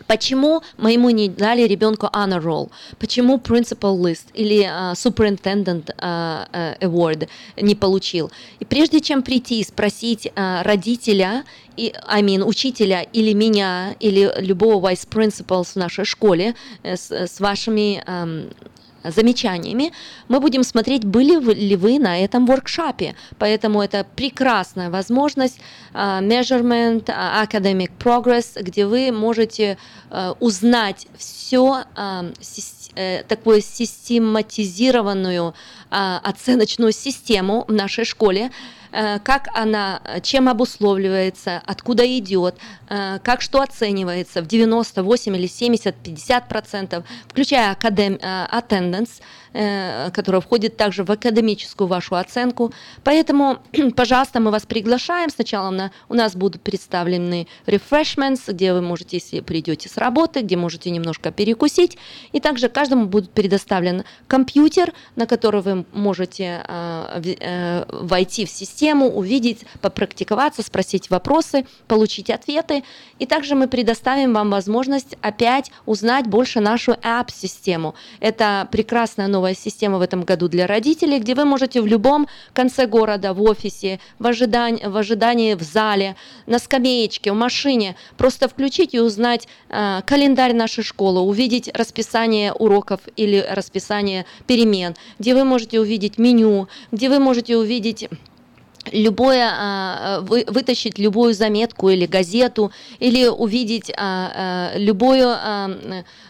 Почему моему не дали ребенку honor roll? Почему principal list или uh, superintendent uh, award не получил? И прежде чем прийти и спросить uh, родителя, и, I mean, учителя или меня, или любого vice principal в нашей школе с, с вашими um, замечаниями, мы будем смотреть, были ли вы на этом воркшопе. Поэтому это прекрасная возможность uh, measurement, uh, academic progress, где вы можете uh, узнать все uh, такую систематизированную оценочную систему в нашей школе, Э, как она, чем обусловливается, откуда идет, э, как что оценивается в 98 или 70, 50 процентов, включая академ, э, attendance, которая входит также в академическую вашу оценку. Поэтому, пожалуйста, мы вас приглашаем. Сначала на, у нас будут представлены refreshments, где вы можете, если придете с работы, где можете немножко перекусить. И также каждому будет предоставлен компьютер, на который вы можете войти в систему тему, увидеть, попрактиковаться, спросить вопросы, получить ответы. И также мы предоставим вам возможность опять узнать больше нашу App-систему. Это прекрасная новая система в этом году для родителей, где вы можете в любом конце города, в офисе, в ожидании, в, ожидании в зале, на скамеечке, в машине просто включить и узнать э, календарь нашей школы, увидеть расписание уроков или расписание перемен, где вы можете увидеть меню, где вы можете увидеть любое, а, вы, вытащить любую заметку или газету, или увидеть а, а, любую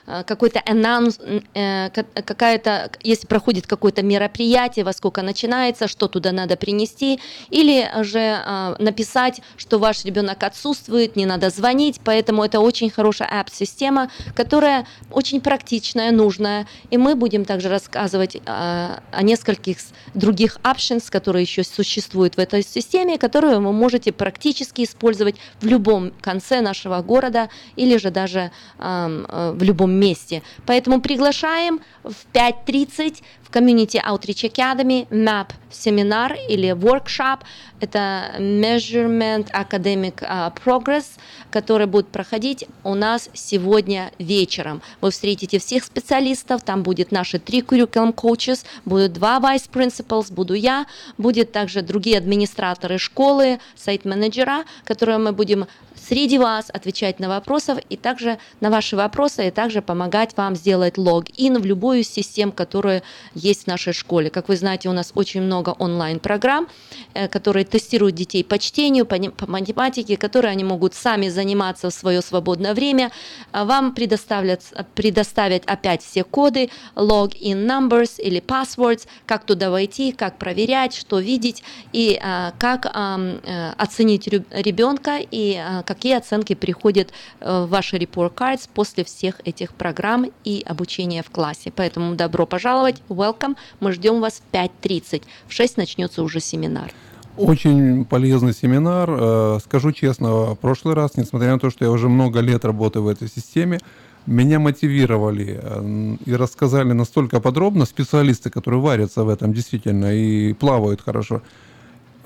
какой-то анонс, э, какая-то, если проходит какое-то мероприятие, во сколько начинается, что туда надо принести, или же написать, что ваш ребенок отсутствует, не надо звонить, поэтому это очень хорошая app-система, которая очень практичная, нужная, и мы будем также рассказывать о нескольких других options, которые еще существуют в этой системе, которую вы можете практически использовать в любом конце нашего города или же даже э, в любом месте. Поэтому приглашаем в 5.30 в Community Outreach Academy MAP семинар или workshop. Это Measurement Academic Progress, который будет проходить у нас сегодня вечером. Вы встретите всех специалистов, там будет наши три curriculum coaches, будут два vice principals, буду я, будет также другие администраторы школы, сайт-менеджера, которые мы будем среди вас отвечать на вопросы и также на ваши вопросы, и также помогать вам сделать логин в любую систему, которую есть в нашей школе. Как вы знаете, у нас очень много онлайн-программ, э, которые тестируют детей по чтению, по, математике, которые они могут сами заниматься в свое свободное время. А Вам предоставят, предоставят опять все коды, login numbers или passwords, как туда войти, как проверять, что видеть и а, как э, оценить ребенка и а, какие оценки приходят э, в ваши report cards после всех этих программ и обучения в классе. Поэтому добро пожаловать, welcome. Мы ждем вас в 5.30. В 6 начнется уже семинар. Очень полезный семинар. Э, Скажу честно, в прошлый раз, несмотря на то, что я уже много лет работаю в этой системе, меня мотивировали э, и рассказали настолько подробно специалисты, которые варятся в этом действительно и плавают хорошо.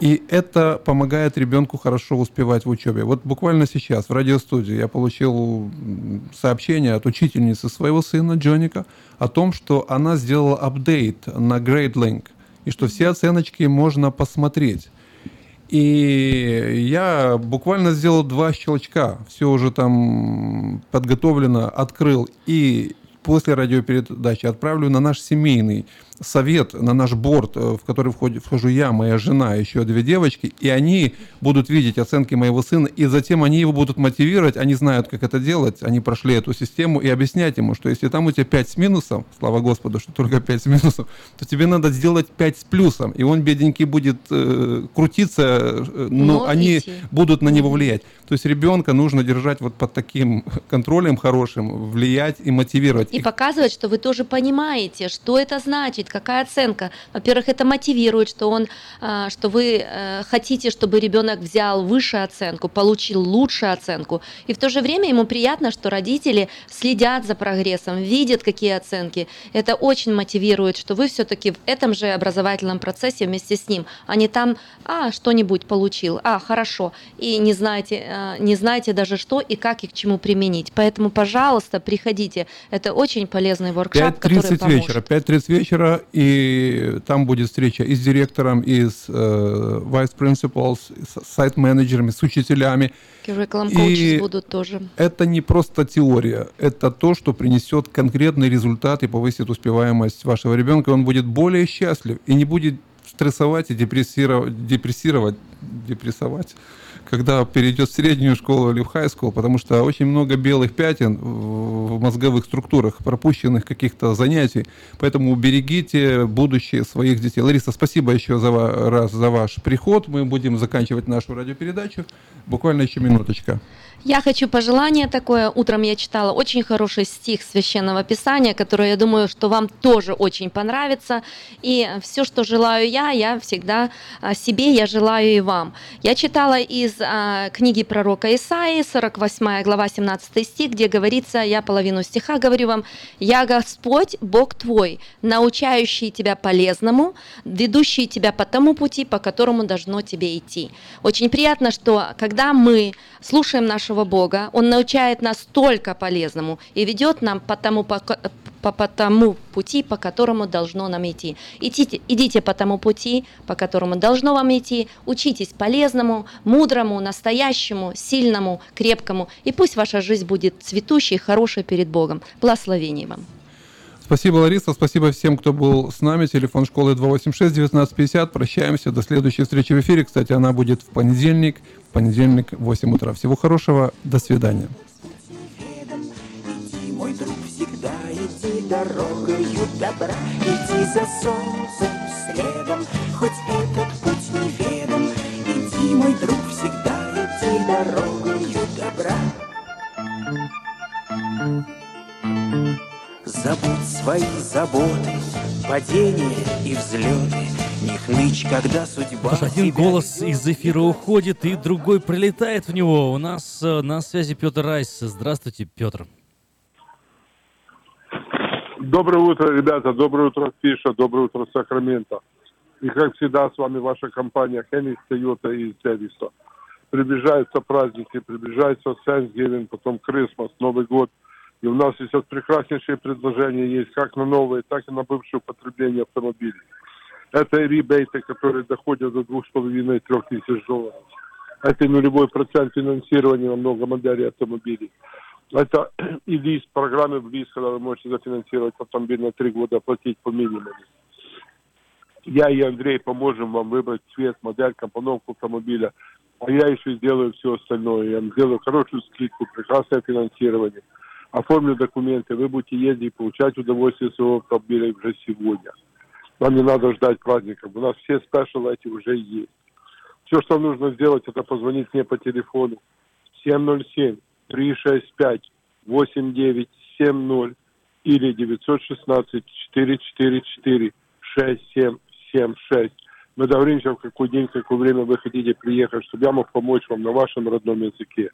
И это помогает ребенку хорошо успевать в учебе. Вот буквально сейчас в радиостудии я получил сообщение от учительницы своего сына Джоника о том, что она сделала апдейт на GradeLink, и что все оценочки можно посмотреть. И я буквально сделал два щелчка. Все уже там подготовлено, открыл. И после радиопередачи отправлю на наш семейный совет, на наш борт, э, в который входит, вхожу я, моя жена, еще две девочки, и они будут видеть оценки моего сына, и затем они его будут мотивировать, они знают, как это делать, они прошли эту систему, и объяснять ему, что если там у тебя 5 с минусом, слава Господу, что только 5 с минусом, то тебе надо сделать 5 с плюсом, и он, бедненький, будет э, крутиться, э, но, Но они идти. будут на него влиять. То есть ребенка нужно держать вот под таким контролем хорошим, влиять и мотивировать. И показывать, что вы тоже понимаете, что это значит, какая оценка. Во-первых, это мотивирует, что он, а, что вы э, хотите, чтобы ребенок взял выше оценку, получил лучшую оценку. И в то же время ему приятно, что родители следят за прогрессом, видят, какие оценки. Это очень мотивирует, что вы все-таки в этом же образовательном процессе вместе с ним, а не там, а, что-нибудь получил, а, хорошо, и не знаете, э, не знаете даже что и как и к чему применить. Поэтому, пожалуйста, приходите. Это очень полезный воркшоп, который 5.30 поможет. вечера, 5.30 вечера, и там будет встреча и с директором, и с э, vice principals, с сайт-менеджерами, с учителями. И будут тоже. Это не просто теория, это то, что принесет конкретный результат и повысит успеваемость вашего ребенка. Он будет более счастлив и не будет стрессовать и депрессировать, депрессировать, депрессовать, когда перейдет в среднюю школу или в high school, потому что очень много белых пятен в мозговых структурах, пропущенных каких-то занятий. Поэтому берегите будущее своих детей. Лариса, спасибо еще за, раз за ваш приход. Мы будем заканчивать нашу радиопередачу. Буквально еще минуточка. Я хочу пожелание такое. Утром я читала очень хороший стих Священного Писания, который, я думаю, что вам тоже очень понравится. И все, что желаю я, я всегда а, себе, я желаю и вам. Я читала из а, книги пророка Исаии, 48 глава, 17 стих, где говорится, я половину стиха говорю вам, «Я Господь, Бог твой, научающий тебя полезному, ведущий тебя по тому пути, по которому должно тебе идти». Очень приятно, что когда мы слушаем нашего Бога, Он научает нас только полезному и ведет нам по тому, по, по, по тому пути, по которому должно нам идти. Идите, идите по тому пути, по которому должно вам идти, учитесь полезному, мудрому, настоящему, сильному, крепкому, и пусть ваша жизнь будет цветущей, хорошей перед Богом. Благословений вам. Спасибо, Лариса. Спасибо всем, кто был с нами. Телефон школы 286-1950. Прощаемся. До следующей встречи в эфире. Кстати, она будет в понедельник. В понедельник в 8 утра. Всего хорошего. До свидания. Дорогою добра, иди за солнцем следом, хоть этот путь неведом. Иди, мой друг, всегда иди дорогою добра. Забудь свои заботы, падения и взлеты, не хнычь, когда судьба Слушай, один голос из эфира уходит, и другой прилетает в него. У нас э, на связи Петр Райс. Здравствуйте, Петр. Доброе утро, ребята. Доброе утро, Фиша. Доброе утро, Сакраменто. И как всегда, с вами ваша компания Хеннис, Тойота и Сервиса. Приближаются праздники, приближается Thanksgiving, потом Christmas, Новый год. И у нас сейчас прекраснейшие предложения есть как на новые, так и на бывшее употребление автомобилей. Это ребейты, которые доходят до двух с половиной трех тысяч долларов. Это нулевой процент финансирования на много моделей автомобилей. Это и лиз, программы в лиз, когда вы можете зафинансировать автомобиль на три года, платить по минимуму. Я и Андрей поможем вам выбрать цвет, модель, компоновку автомобиля. А я еще сделаю все остальное. Я сделаю хорошую скидку, прекрасное финансирование. Оформлю документы. Вы будете ездить, получать удовольствие своего автомобиля уже сегодня. Вам не надо ждать праздников. У нас все спешл эти уже есть. Все, что нужно сделать, это позвонить мне по телефону 707-365-8970 или 916-444-6776. Мы договоримся, в какой день, в какое время вы хотите приехать, чтобы я мог помочь вам на вашем родном языке.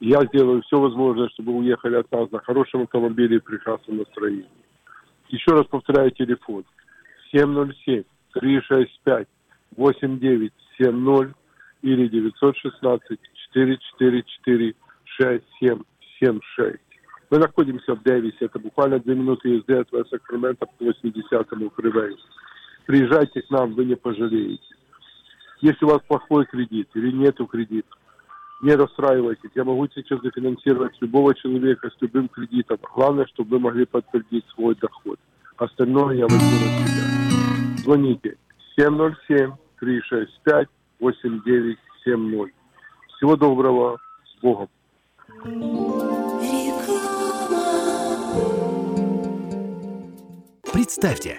Я сделаю все возможное, чтобы уехали от нас на хорошем автомобиле и прекрасном настроении. Еще раз повторяю телефон. 707-365-8970 или 916-444-6776. Мы находимся в Дэвисе. Это буквально две минуты езды от Сакрамента по 80-му фривею. Приезжайте к нам, вы не пожалеете. Если у вас плохой кредит или нету кредита, не расстраивайтесь. Я могу сейчас зафинансировать любого человека с любым кредитом. Главное, чтобы вы могли подтвердить свой доход. Остальное я возьму на себя. Звоните 707-365-8970. Всего доброго. С Богом. Представьте,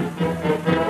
Thank you.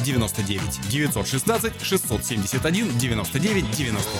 99 916 671 99 99.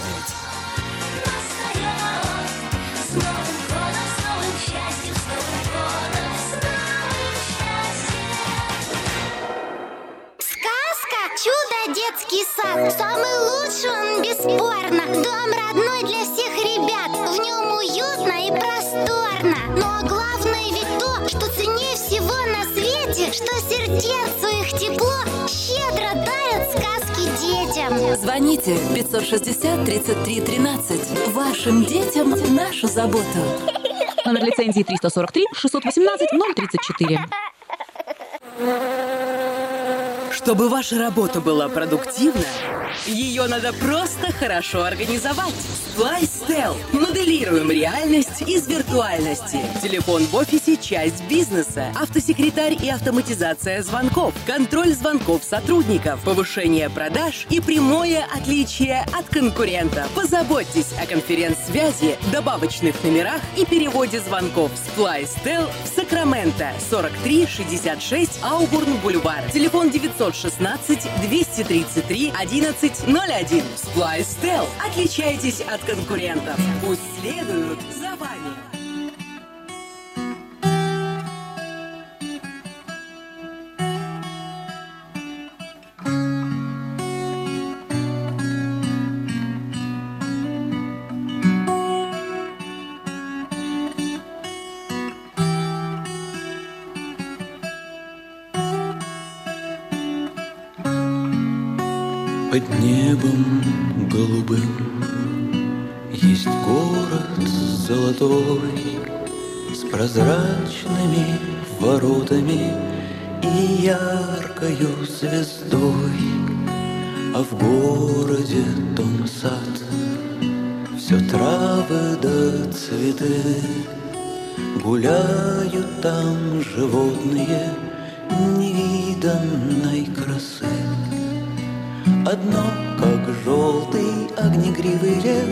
Сказка «Чудо детский сад» Самый лучший он, бесспорно. Дом родной для всех ребят. В нем уютно и просторно. Ну а главное ведь то, что ценнее всего на свете Что сердцу их тепло щедро дарят сказки детям Звоните 560 33 13. Вашим детям нашу заботу. Номер лицензии 343 618 034. Чтобы ваша работа была продуктивна, ее надо просто хорошо организовать. Splystel. Моделируем реальность из виртуальности. Телефон в офисе – часть бизнеса. Автосекретарь и автоматизация звонков. Контроль звонков сотрудников. Повышение продаж и прямое отличие от конкурентов. Позаботьтесь о конференц-связи, добавочных номерах и переводе звонков. Splystel в Сакраменто. 4366 Аубурн Бульвар. Телефон 916 233 1101. Splystel. Отличайтесь от конкурентов. Пусть следуют за вами. Под небом голубым. Есть город золотой С прозрачными воротами И яркою звездой. А в городе том сад Все травы да цветы. Гуляют там животные Невиданной огнегривый лев,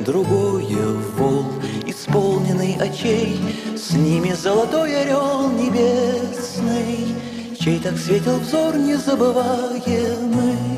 другое вол, исполненный очей, с ними золотой орел небесный, чей так светил взор незабываемый.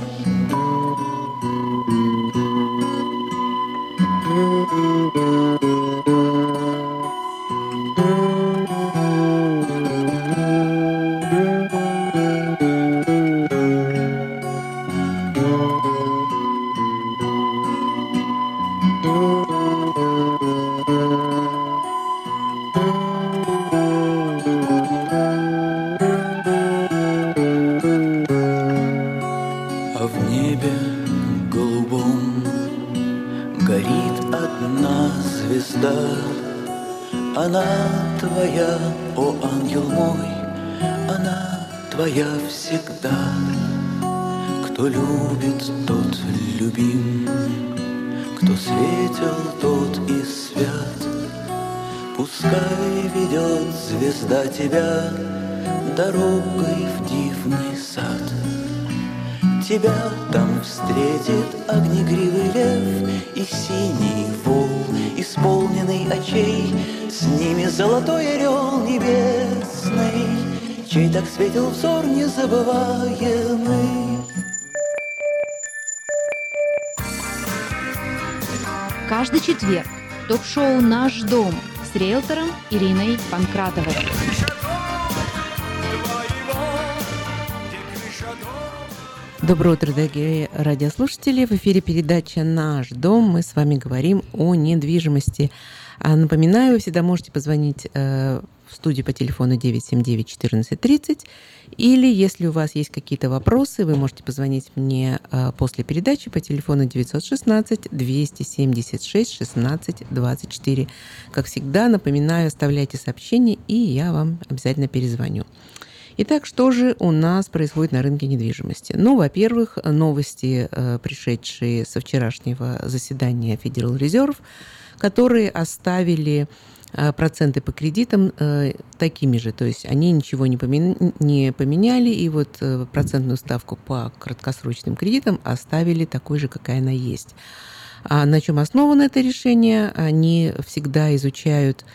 Тебя там встретит огнегривый лев И синий вол, исполненный очей С ними золотой орел небесный Чей так светил взор незабываемый Каждый четверг ток-шоу «Наш дом» с риэлтором Ириной Панкратовой. Доброе утро, дорогие радиослушатели. В эфире передача «Наш дом». Мы с вами говорим о недвижимости. А напоминаю, вы всегда можете позвонить э, в студию по телефону 979-1430. Или, если у вас есть какие-то вопросы, вы можете позвонить мне э, после передачи по телефону 916-276-16-24. Как всегда, напоминаю, оставляйте сообщения, и я вам обязательно перезвоню. Итак, что же у нас происходит на рынке недвижимости? Ну, во-первых, новости, э, пришедшие со вчерашнего заседания Federal Reserve, которые оставили э, проценты по кредитам э, такими же, то есть они ничего не, помен... не поменяли, и вот процентную ставку по краткосрочным кредитам оставили такой же, какая она есть. А на чем основано это решение? Они всегда изучают Э,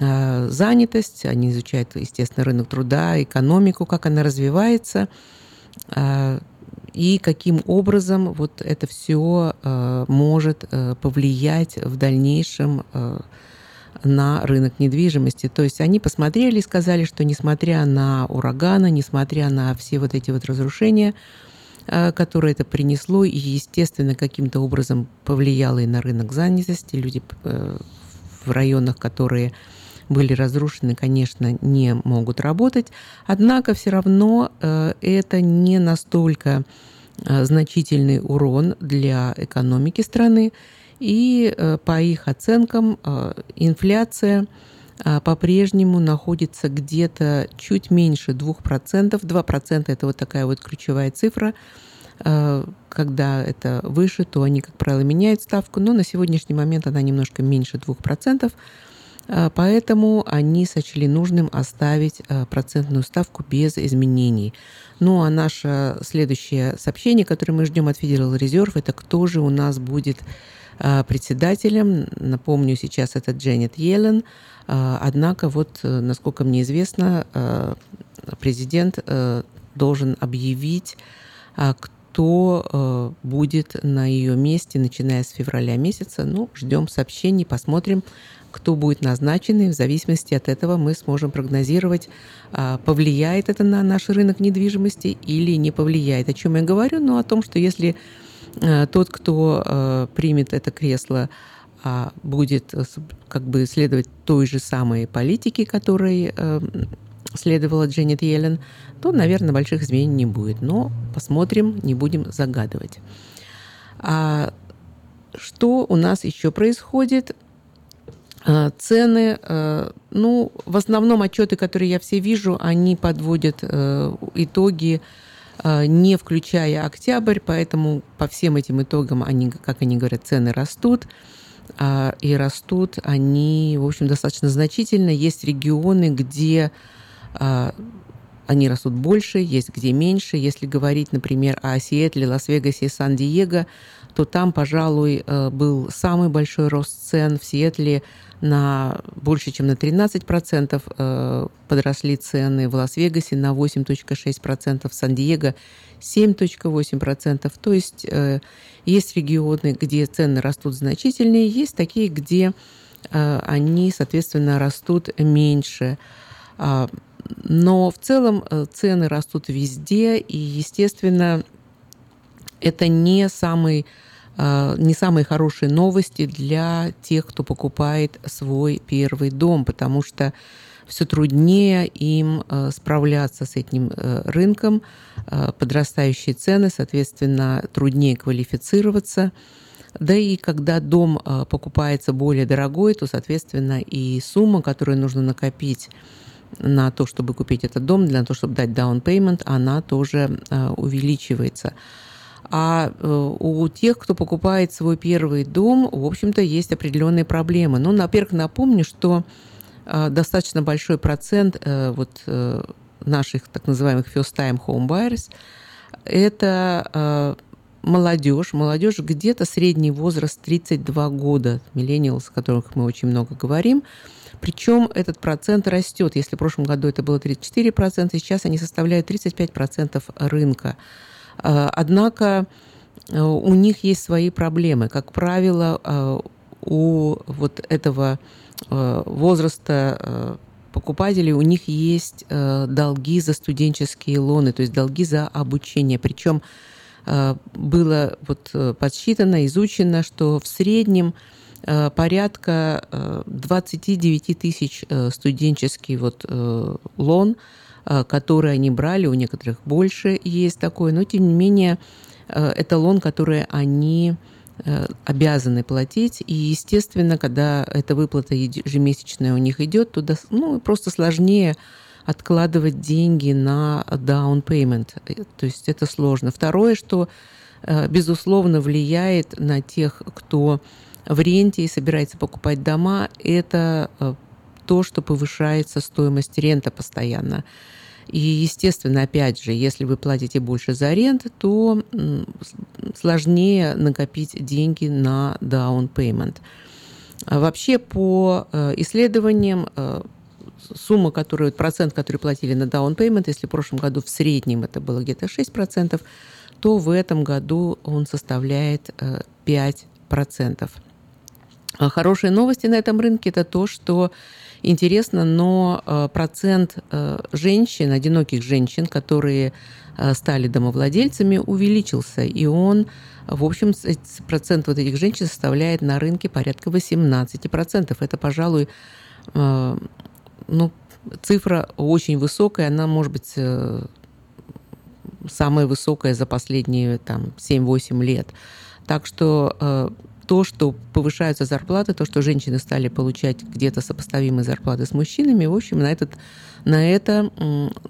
занятость, они изучают, естественно, рынок труда, экономику, как она развивается, э, и каким образом вот это все э, может повлиять в дальнейшем на рынок недвижимости. То есть они посмотрели и сказали, что несмотря на ураганы, несмотря на все вот эти вот разрушения, которые это принесло, и, естественно, каким-то образом повлияло и на рынок занятости, люди в районах, которые были разрушены, конечно, не могут работать. Однако все равно э, это не настолько э, значительный урон для экономики страны. И э, по их оценкам инфляция по-прежнему находится где-то чуть меньше 2%. 2% это вот такая вот ключевая цифра. Когда это выше, то они, как правило, меняют ставку, но на сегодняшний момент она немножко меньше 2%. А, поэтому они сочли нужным оставить а, процентную ставку без изменений. Ну а наше следующее сообщение, которое мы ждем от Federal Reserve, это кто же у нас будет а, председателем. Напомню, сейчас это Дженнет Йеллен. Однако, вот, насколько мне известно, президент должен объявить, кто будет на ее месте, начиная с февраля месяца. Ну, ждем сообщений, посмотрим, кто будет назначен, и в зависимости от этого мы сможем прогнозировать, а, повлияет это на наш рынок недвижимости или не повлияет. О чем я говорю? Ну, о том, что если а, тот, кто а, примет это кресло, будет как бы следовать той же самой политике, которой следовала Дженнет Йеллен, то, наверное, больших изменений не будет. Но посмотрим, не будем загадывать. А что у нас еще происходит? А, цены, э, ну, в основном отчеты, которые я все вижу, они подводят э, итоги, не включая октябрь, поэтому по всем этим итогам, они, как они говорят, цены растут. А, и растут они, в общем, достаточно значительно. Есть регионы, где а, они растут больше, есть где меньше. Если говорить, например, о Сиэтле, Лас-Вегасе и Сан-Диего, то там, пожалуй, э, был самый большой рост цен. В Сиэтле на больше, чем на 13% э, подросли цены, в Лас-Вегасе на 8,6%, в Сан-Диего 7,8%. То есть э, есть регионы, где цены растут значительнее, есть такие, где они, соответственно, растут меньше. Но в целом цены растут везде, и, естественно, это не самый а, не самые хорошие новости для тех, кто покупает свой первый дом, потому что все труднее им а, справляться с этим э, рынком, подрастающие цены, соответственно, труднее квалифицироваться. Да и когда дом покупается более дорогой, то, соответственно, и сумма, которую нужно накопить на то, чтобы купить этот дом, для того, чтобы дать down payment, она тоже увеличивается. А э, у тех, кто покупает свой первый дом, в общем-то, есть определенные проблемы. Ну, во-первых, напомню, что э, достаточно большой процент э, вот наших так называемых first-time home buyers – это молодежь. Молодежь где-то средний возраст 32 года, миллениалс, о которых мы очень много говорим. Причем этот процент растет. Если в прошлом году это было 34%, сейчас они составляют 35% рынка. Э, однако э, у них есть свои проблемы. Как правило, э, у вот этого возраста покупателей у них есть долги за студенческие лоны, то есть долги за обучение. Причем было вот подсчитано, изучено, что в среднем порядка 29 тысяч студенческий вот лон – Э, которые они брали, у некоторых больше есть такое, но тем не менее э, это лон, который они э, обязаны платить. И, естественно, когда эта выплата ежемесячная у них идет, туда ну, просто сложнее откладывать деньги на down payment. То есть это сложно. Второе, что, безусловно, влияет на тех, кто в ренте и собирается покупать дома, это то, что повышается стоимость рента постоянно. И, естественно, опять же, если вы платите больше за аренду, то сложнее накопить деньги на down payment. А вообще, по э, исследованиям, э, сумма, которую, процент, который платили на down payment, если в прошлом году в среднем это было где-то 6%, то в этом году он составляет 5%. Э, а хорошие новости на этом рынке – это то, что интересно, но э, процент э, женщин, одиноких женщин, которые э, стали домовладельцами, увеличился. И он, в общем, процент вот этих женщин составляет на рынке порядка 18%. Это, пожалуй, ну, цифра очень высокая, она может быть самая высокая за последние там, 7-8 лет. Так что то, что повышаются зарплаты, то, что женщины стали получать где-то сопоставимые зарплаты с мужчинами, в общем, на, этот, на это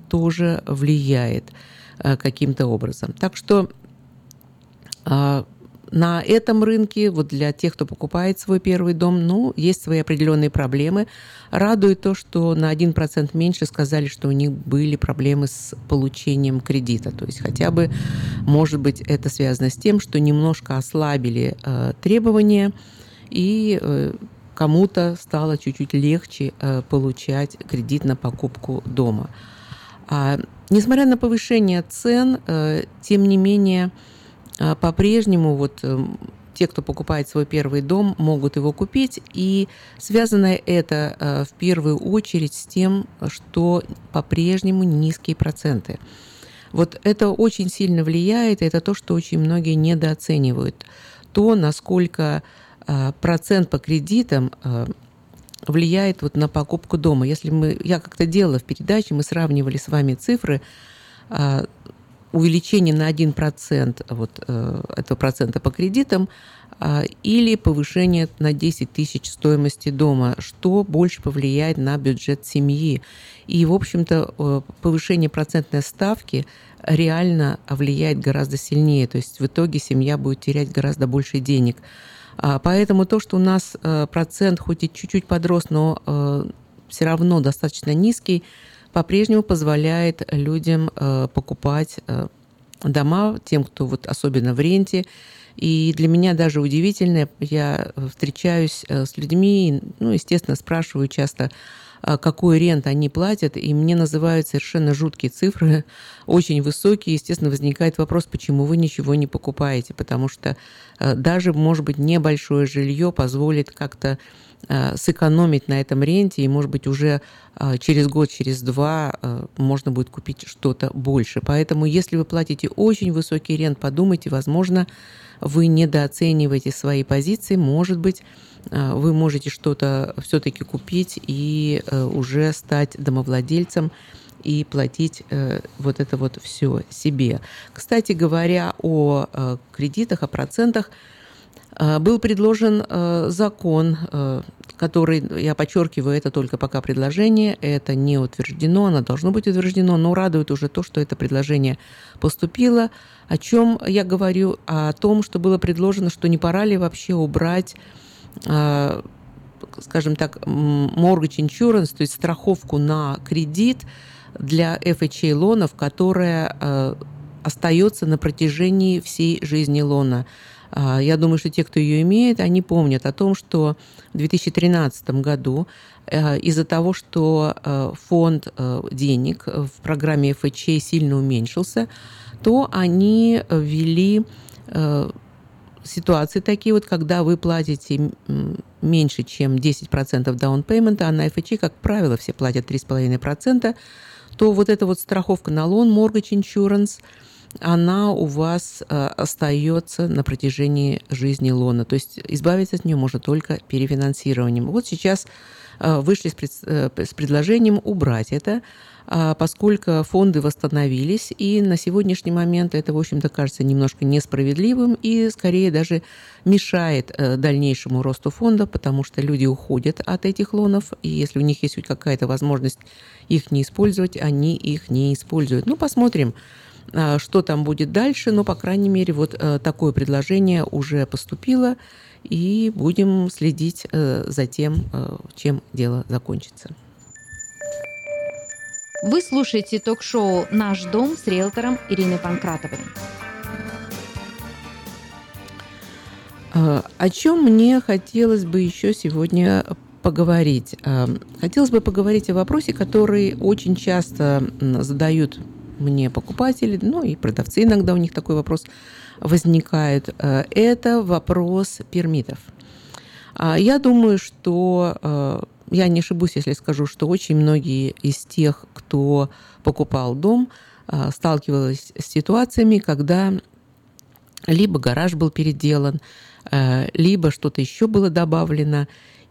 тоже влияет э, каким-то образом. Так что а, на этом рынке, вот для тех, кто покупает свой первый дом, ну, есть свои определенные проблемы. Радует то, что на 1% меньше сказали, что у них были проблемы с получением кредита. То есть хотя бы, может быть, это связано с тем, что немножко ослабили э, требования, и э, кому-то стало чуть-чуть легче э, получать кредит на покупку дома. А, несмотря на повышение цен, э, тем не менее, по-прежнему вот эм, те, кто покупает свой первый дом, могут его купить. И связано это э, в первую очередь с тем, что по-прежнему низкие проценты. Вот это очень сильно влияет, это то, что очень многие недооценивают. То, насколько э, процент по кредитам э, влияет вот на покупку дома. Если мы, я как-то делала в передаче, мы сравнивали с вами цифры увеличение на 1% вот, э, этого процента по кредитам а, или повышение на 10 тысяч стоимости дома, что больше повлияет на бюджет семьи. И, в общем-то, э, повышение процентной ставки реально влияет гораздо сильнее. То есть в итоге семья будет терять гораздо больше денег. А, поэтому то, что у нас э, процент хоть и чуть-чуть подрос, но все равно достаточно низкий, по-прежнему позволяет людям э, покупать э, дома, тем, кто вот особенно в ренте. И для меня даже удивительно, я встречаюсь э, с людьми, ну, естественно, спрашиваю часто, а, какой рент они платят, и мне называют совершенно жуткие цифры, очень высокие. Естественно, возникает вопрос, почему вы ничего не покупаете, потому что даже, может быть, небольшое жилье позволит как-то сэкономить на этом ренте, и, может быть, уже э, через год, через два можно будет купить что-то больше. Поэтому, если вы платите очень высокий рент, подумайте, возможно, вы недооцениваете свои позиции, может быть, Э, вы можете что-то все-таки купить и э, уже стать домовладельцем и платить э, вот это вот все себе. Кстати говоря о кредитах, о процентах, был предложен закон, который, я подчеркиваю, это только пока предложение, это не утверждено, оно должно быть утверждено, но радует уже то, что это предложение поступило. О чем я говорю? О том, что было предложено, что не пора ли вообще убрать Э, скажем так, mortgage insurance, то есть страховку на кредит для FHA лонов, которая э, остается на протяжении всей жизни лона. А, я думаю, что те, кто ее имеет, они помнят о том, что в 2013 году э, из-за того, что фонд денег в программе FHA сильно уменьшился, то они ввели ситуации такие вот, когда вы платите меньше, чем 10% down payment, а на FHA, как правило, все платят 3,5%, то вот эта вот страховка на лон, mortgage insurance, она у вас э, остается на протяжении жизни лона. То есть избавиться от нее можно только перефинансированием. Вот сейчас э, вышли с э, предложением убрать это. А, поскольку фонды восстановились, и на сегодняшний момент это, в общем-то, кажется немножко несправедливым и скорее даже мешает дальнейшему росту фонда, потому что люди уходят от этих лонов, и если у них есть хоть какая-то возможность их не использовать, они их не используют. Ну, посмотрим, что там будет дальше, но, по крайней мере, вот э, такое предложение уже поступило, и будем следить э, за тем, чем дело закончится. Вы слушаете ток-шоу «Наш дом» с риэлтором Ириной Панкратовой. А, о чем мне хотелось бы еще сегодня поговорить? А, хотелось бы поговорить о вопросе, который очень часто задают мне покупатели, ну и продавцы иногда у них такой вопрос возникает. А, это вопрос пермитов. Я думаю, что я не ошибусь, если скажу, что очень многие из тех, кто покупал дом, а, сталкивались с ситуациями, когда либо гараж был переделан, а, либо что-то еще было добавлено.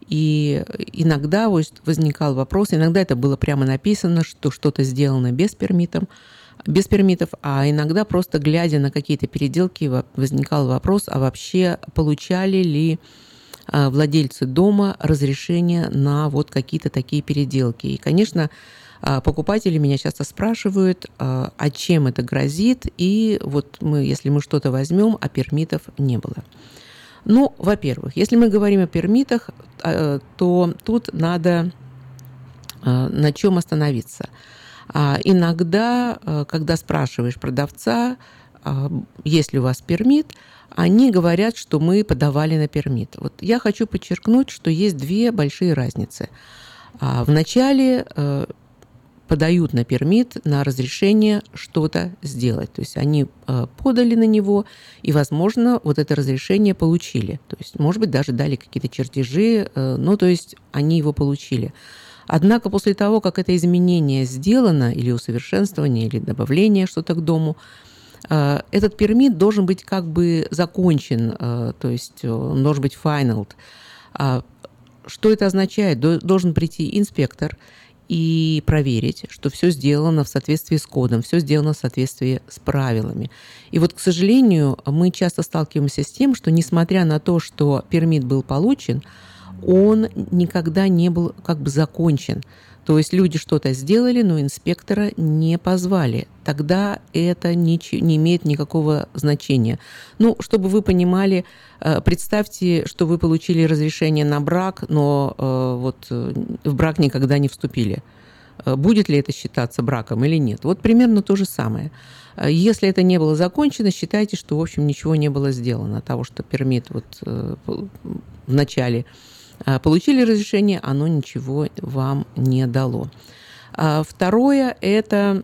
И иногда возникал вопрос, иногда это было прямо написано, что что-то сделано без пермитов, без пермитов, а иногда просто глядя на какие-то переделки возникал вопрос, а вообще получали ли а, владельцы дома разрешение на вот какие-то такие переделки. И, конечно, а, покупатели меня часто спрашивают, а, а чем это грозит, и вот мы, если мы что-то возьмем, а пермитов не было. Ну, во-первых, если мы говорим о пермитах, то тут надо на чем остановиться. Иногда, когда спрашиваешь продавца, есть ли у вас пермит, они говорят, что мы подавали на пермит. Вот я хочу подчеркнуть, что есть две большие разницы. А, Вначале э, подают на пермит, на разрешение что-то сделать. То есть они э, подали на него, и, возможно, вот это разрешение получили. То есть, может быть, даже дали какие-то чертежи, э, ну, то есть они его получили. Однако после того, как это изменение сделано, или усовершенствование, или добавление что-то к дому, Э, этот пермит должен быть как бы закончен, э, то есть он должен быть final. А что это означает? Должен прийти инспектор и проверить, что все сделано в соответствии с кодом, все сделано в соответствии с правилами. И вот, к сожалению, мы часто сталкиваемся с тем, что несмотря на то, что пермит был получен, он никогда не был как бы закончен. То есть люди что-то сделали, но инспектора не позвали. Тогда это не, не имеет никакого значения. Ну, чтобы вы понимали, э, представьте, что вы получили разрешение на брак, но э, вот э, в брак никогда не вступили. будет ли это считаться браком или нет. Вот примерно то же самое. Если это не было закончено, считайте, что, в общем, ничего не было сделано. Того, что пермит вот в начале получили разрешение, оно ничего вам не дало. А Второе – это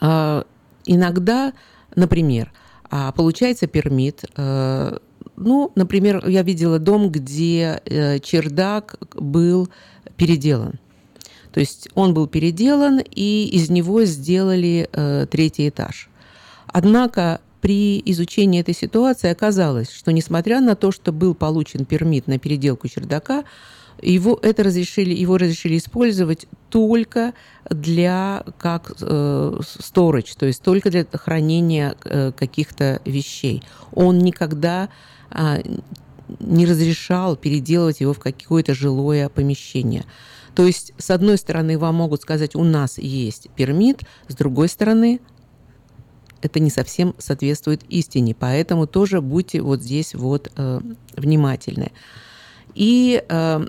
а, иногда, например, а, получается пермит, ну, например, я видела дом, где э, чердак был переделан. То есть он был переделан, и из него сделали э, третий этаж. Однако при изучении этой ситуации оказалось, что несмотря на то, что был получен пермит на переделку чердака, его, это разрешили, его разрешили использовать только для как э, storage, то есть только для хранения э, каких-то вещей. Он никогда а, не разрешал переделывать его в какое-то жилое помещение. То есть, с одной стороны, вам могут сказать, у нас есть пермит, с другой стороны, это не совсем соответствует истине, поэтому тоже будьте вот здесь вот э, внимательны. И э,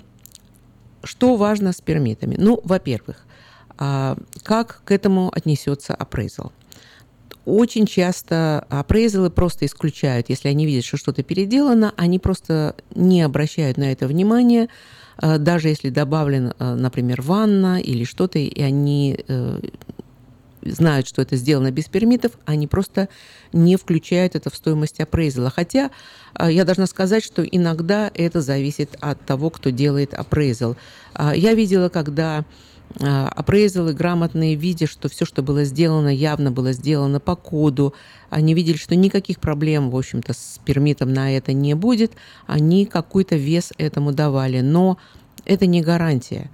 что важно с пермитами? Ну, во-первых, э, как к этому отнесется appraisal? Очень часто апрейзелы просто исключают, если они видят, что что-то переделано, они просто не обращают на это внимания, э, даже если добавлен, э, например, ванна или что-то, и они э, знают, что это сделано без пермитов, они просто не включают это в стоимость апрейзела. Хотя я должна сказать, что иногда это зависит от того, кто делает апрейзел. Я видела, когда апрейзелы грамотные, видя, что все, что было сделано, явно было сделано по коду, они видели, что никаких проблем, в общем-то, с пермитом на это не будет, они какой-то вес этому давали. Но это не гарантия.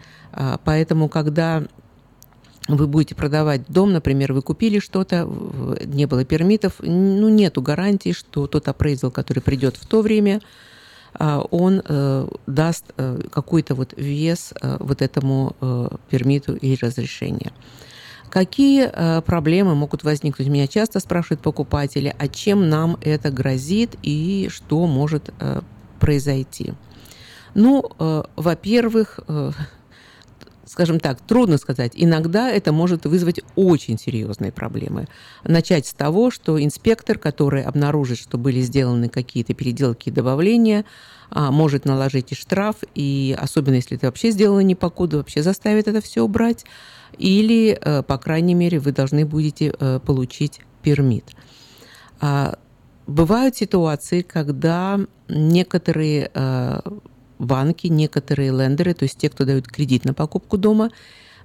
Поэтому, когда вы будете продавать дом, например, вы купили что-то, не было пермитов, ну, нету гарантии, что тот апрейзел, который придет в то время, он э, даст э, какой-то вот вес э, вот этому пермиту и разрешению. Какие проблемы могут возникнуть? Меня часто спрашивают покупатели, а чем нам это грозит и что может произойти? Ну, во-первых, скажем так, трудно сказать. Иногда это может вызвать очень серьезные проблемы. Начать с того, что инспектор, который обнаружит, что были сделаны какие-то переделки и добавления, а, может наложить и штраф, и особенно если это вообще сделано не по коду, вообще заставит это все убрать, или, э, по крайней мере, вы должны будете э, получить пермит. А, бывают ситуации, когда некоторые э, банки, некоторые лендеры, то есть те, кто дают кредит на покупку дома,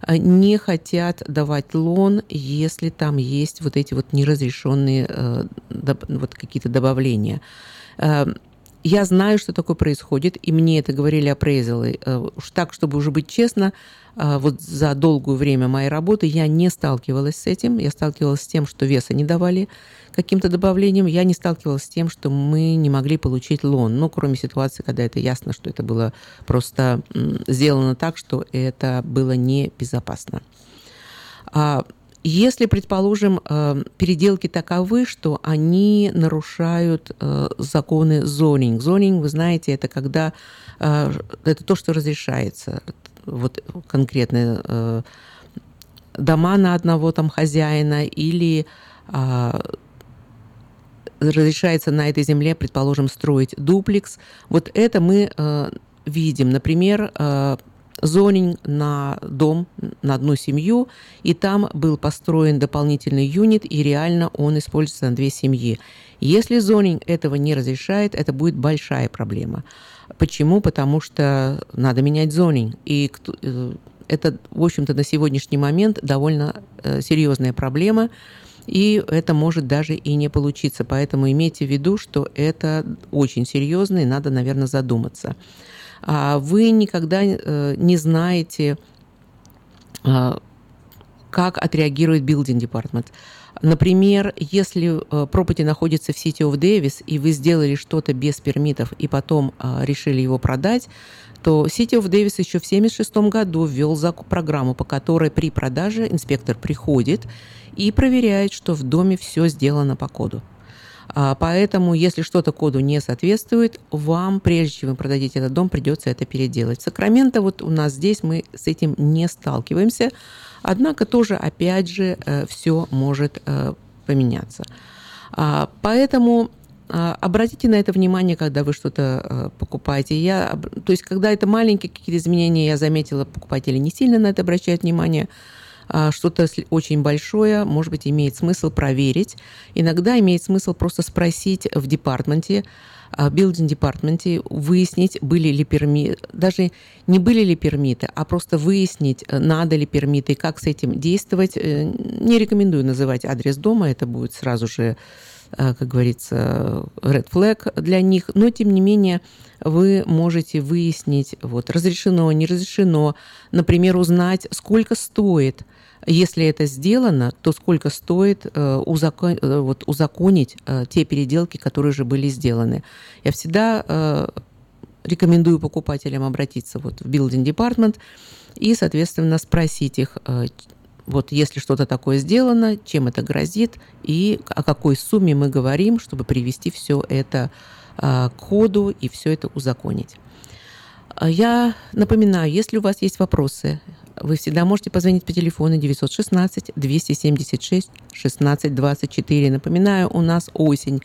э, не хотят давать лон, если там есть вот эти вот неразрешенные э, вот какие-то добавления. Э, я знаю, что такое происходит, и мне это говорили апрейзелы. Уж так, чтобы уже быть честно, вот за долгое время моей работы я не сталкивалась с этим. Я сталкивалась с тем, что веса не давали каким-то добавлением. Я не сталкивалась с тем, что мы не могли получить лон. Ну, кроме ситуации, когда это ясно, что это было просто сделано так, что это было небезопасно. Если, предположим, э, переделки таковы, что они нарушают э, законы зонинг. Зонинг, вы знаете, это когда э, это то, что разрешается. Вот конкретно дома на одного там хозяина или а, разрешается на этой земле, предположим, строить дуплекс. Вот это мы видим. Например, зонинг на дом, на одну семью, и там был построен дополнительный юнит, и реально он используется на две семьи. Если зонинг этого не разрешает, это будет большая проблема. Почему? Потому что надо менять зонинг. И э, это, в общем-то, на сегодняшний момент довольно э, серьезная проблема, и это может даже и не получиться. Поэтому имейте в виду, что это очень серьезно, и надо, наверное, задуматься. А вы никогда э, не знаете, а, как отреагирует department. Например, если э, property находится в City of Davis, и вы сделали что-то без пермитов, и потом а, решили его продать, то City of Davis еще в 1976 году ввел программу, по которой при продаже инспектор приходит и проверяет, что в доме все сделано по коду. А, Поэтому, если что-то коду не соответствует, вам, прежде чем вы продадите этот дом, придется это переделать. В Сакраменто вот у нас здесь мы с этим не сталкиваемся, однако тоже, опять же, все может э, поменяться. А, Поэтому а, Обратите на это внимание, когда вы что-то э, покупаете. Я, то есть, когда это маленькие какие-то изменения, я заметила, покупатели не сильно на это обращают внимание. А, Что-то очень большое, может быть, имеет смысл проверить. Иногда имеет смысл просто спросить в департменте, а, в билдинг департменте, выяснить, были ли пермиты, даже не были ли пермиты, а просто выяснить, э, надо ли пермиты, как с этим действовать. Э, Не рекомендую называть адрес дома, это будет сразу же э, как говорится, red flag для них, но тем не менее вы можете выяснить, вот, разрешено, не разрешено, например, узнать, сколько стоит, если это сделано, то сколько стоит э, узако- э, вот, узаконить э, те переделки, которые уже были сделаны. Я всегда рекомендую покупателям обратиться вот в building department и, соответственно, спросить их, вот если что-то такое сделано, чем это грозит и о какой сумме мы говорим, чтобы привести все это к ходу и все это узаконить. Я напоминаю, если у вас есть вопросы, вы всегда можете позвонить по телефону 916-276-1624. Напоминаю, у нас осень.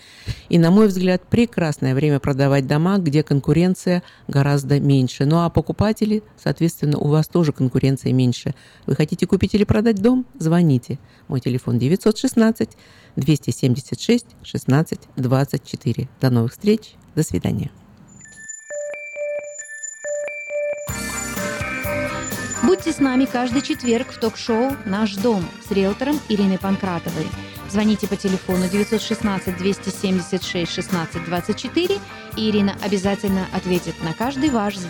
И, на мой взгляд, прекрасное время продавать дома, где конкуренция гораздо меньше. Ну а покупатели, соответственно, у вас тоже конкуренция меньше. Вы хотите купить или продать дом? Звоните. Мой телефон 916 276 16 24. До новых встреч. До свидания. Будьте с нами каждый четверг в ток-шоу «Наш дом» с риэлтором Ириной Панкратовой. Звоните по телефону 916 276 16 24, и Ирина обязательно ответит на каждый ваш звонок.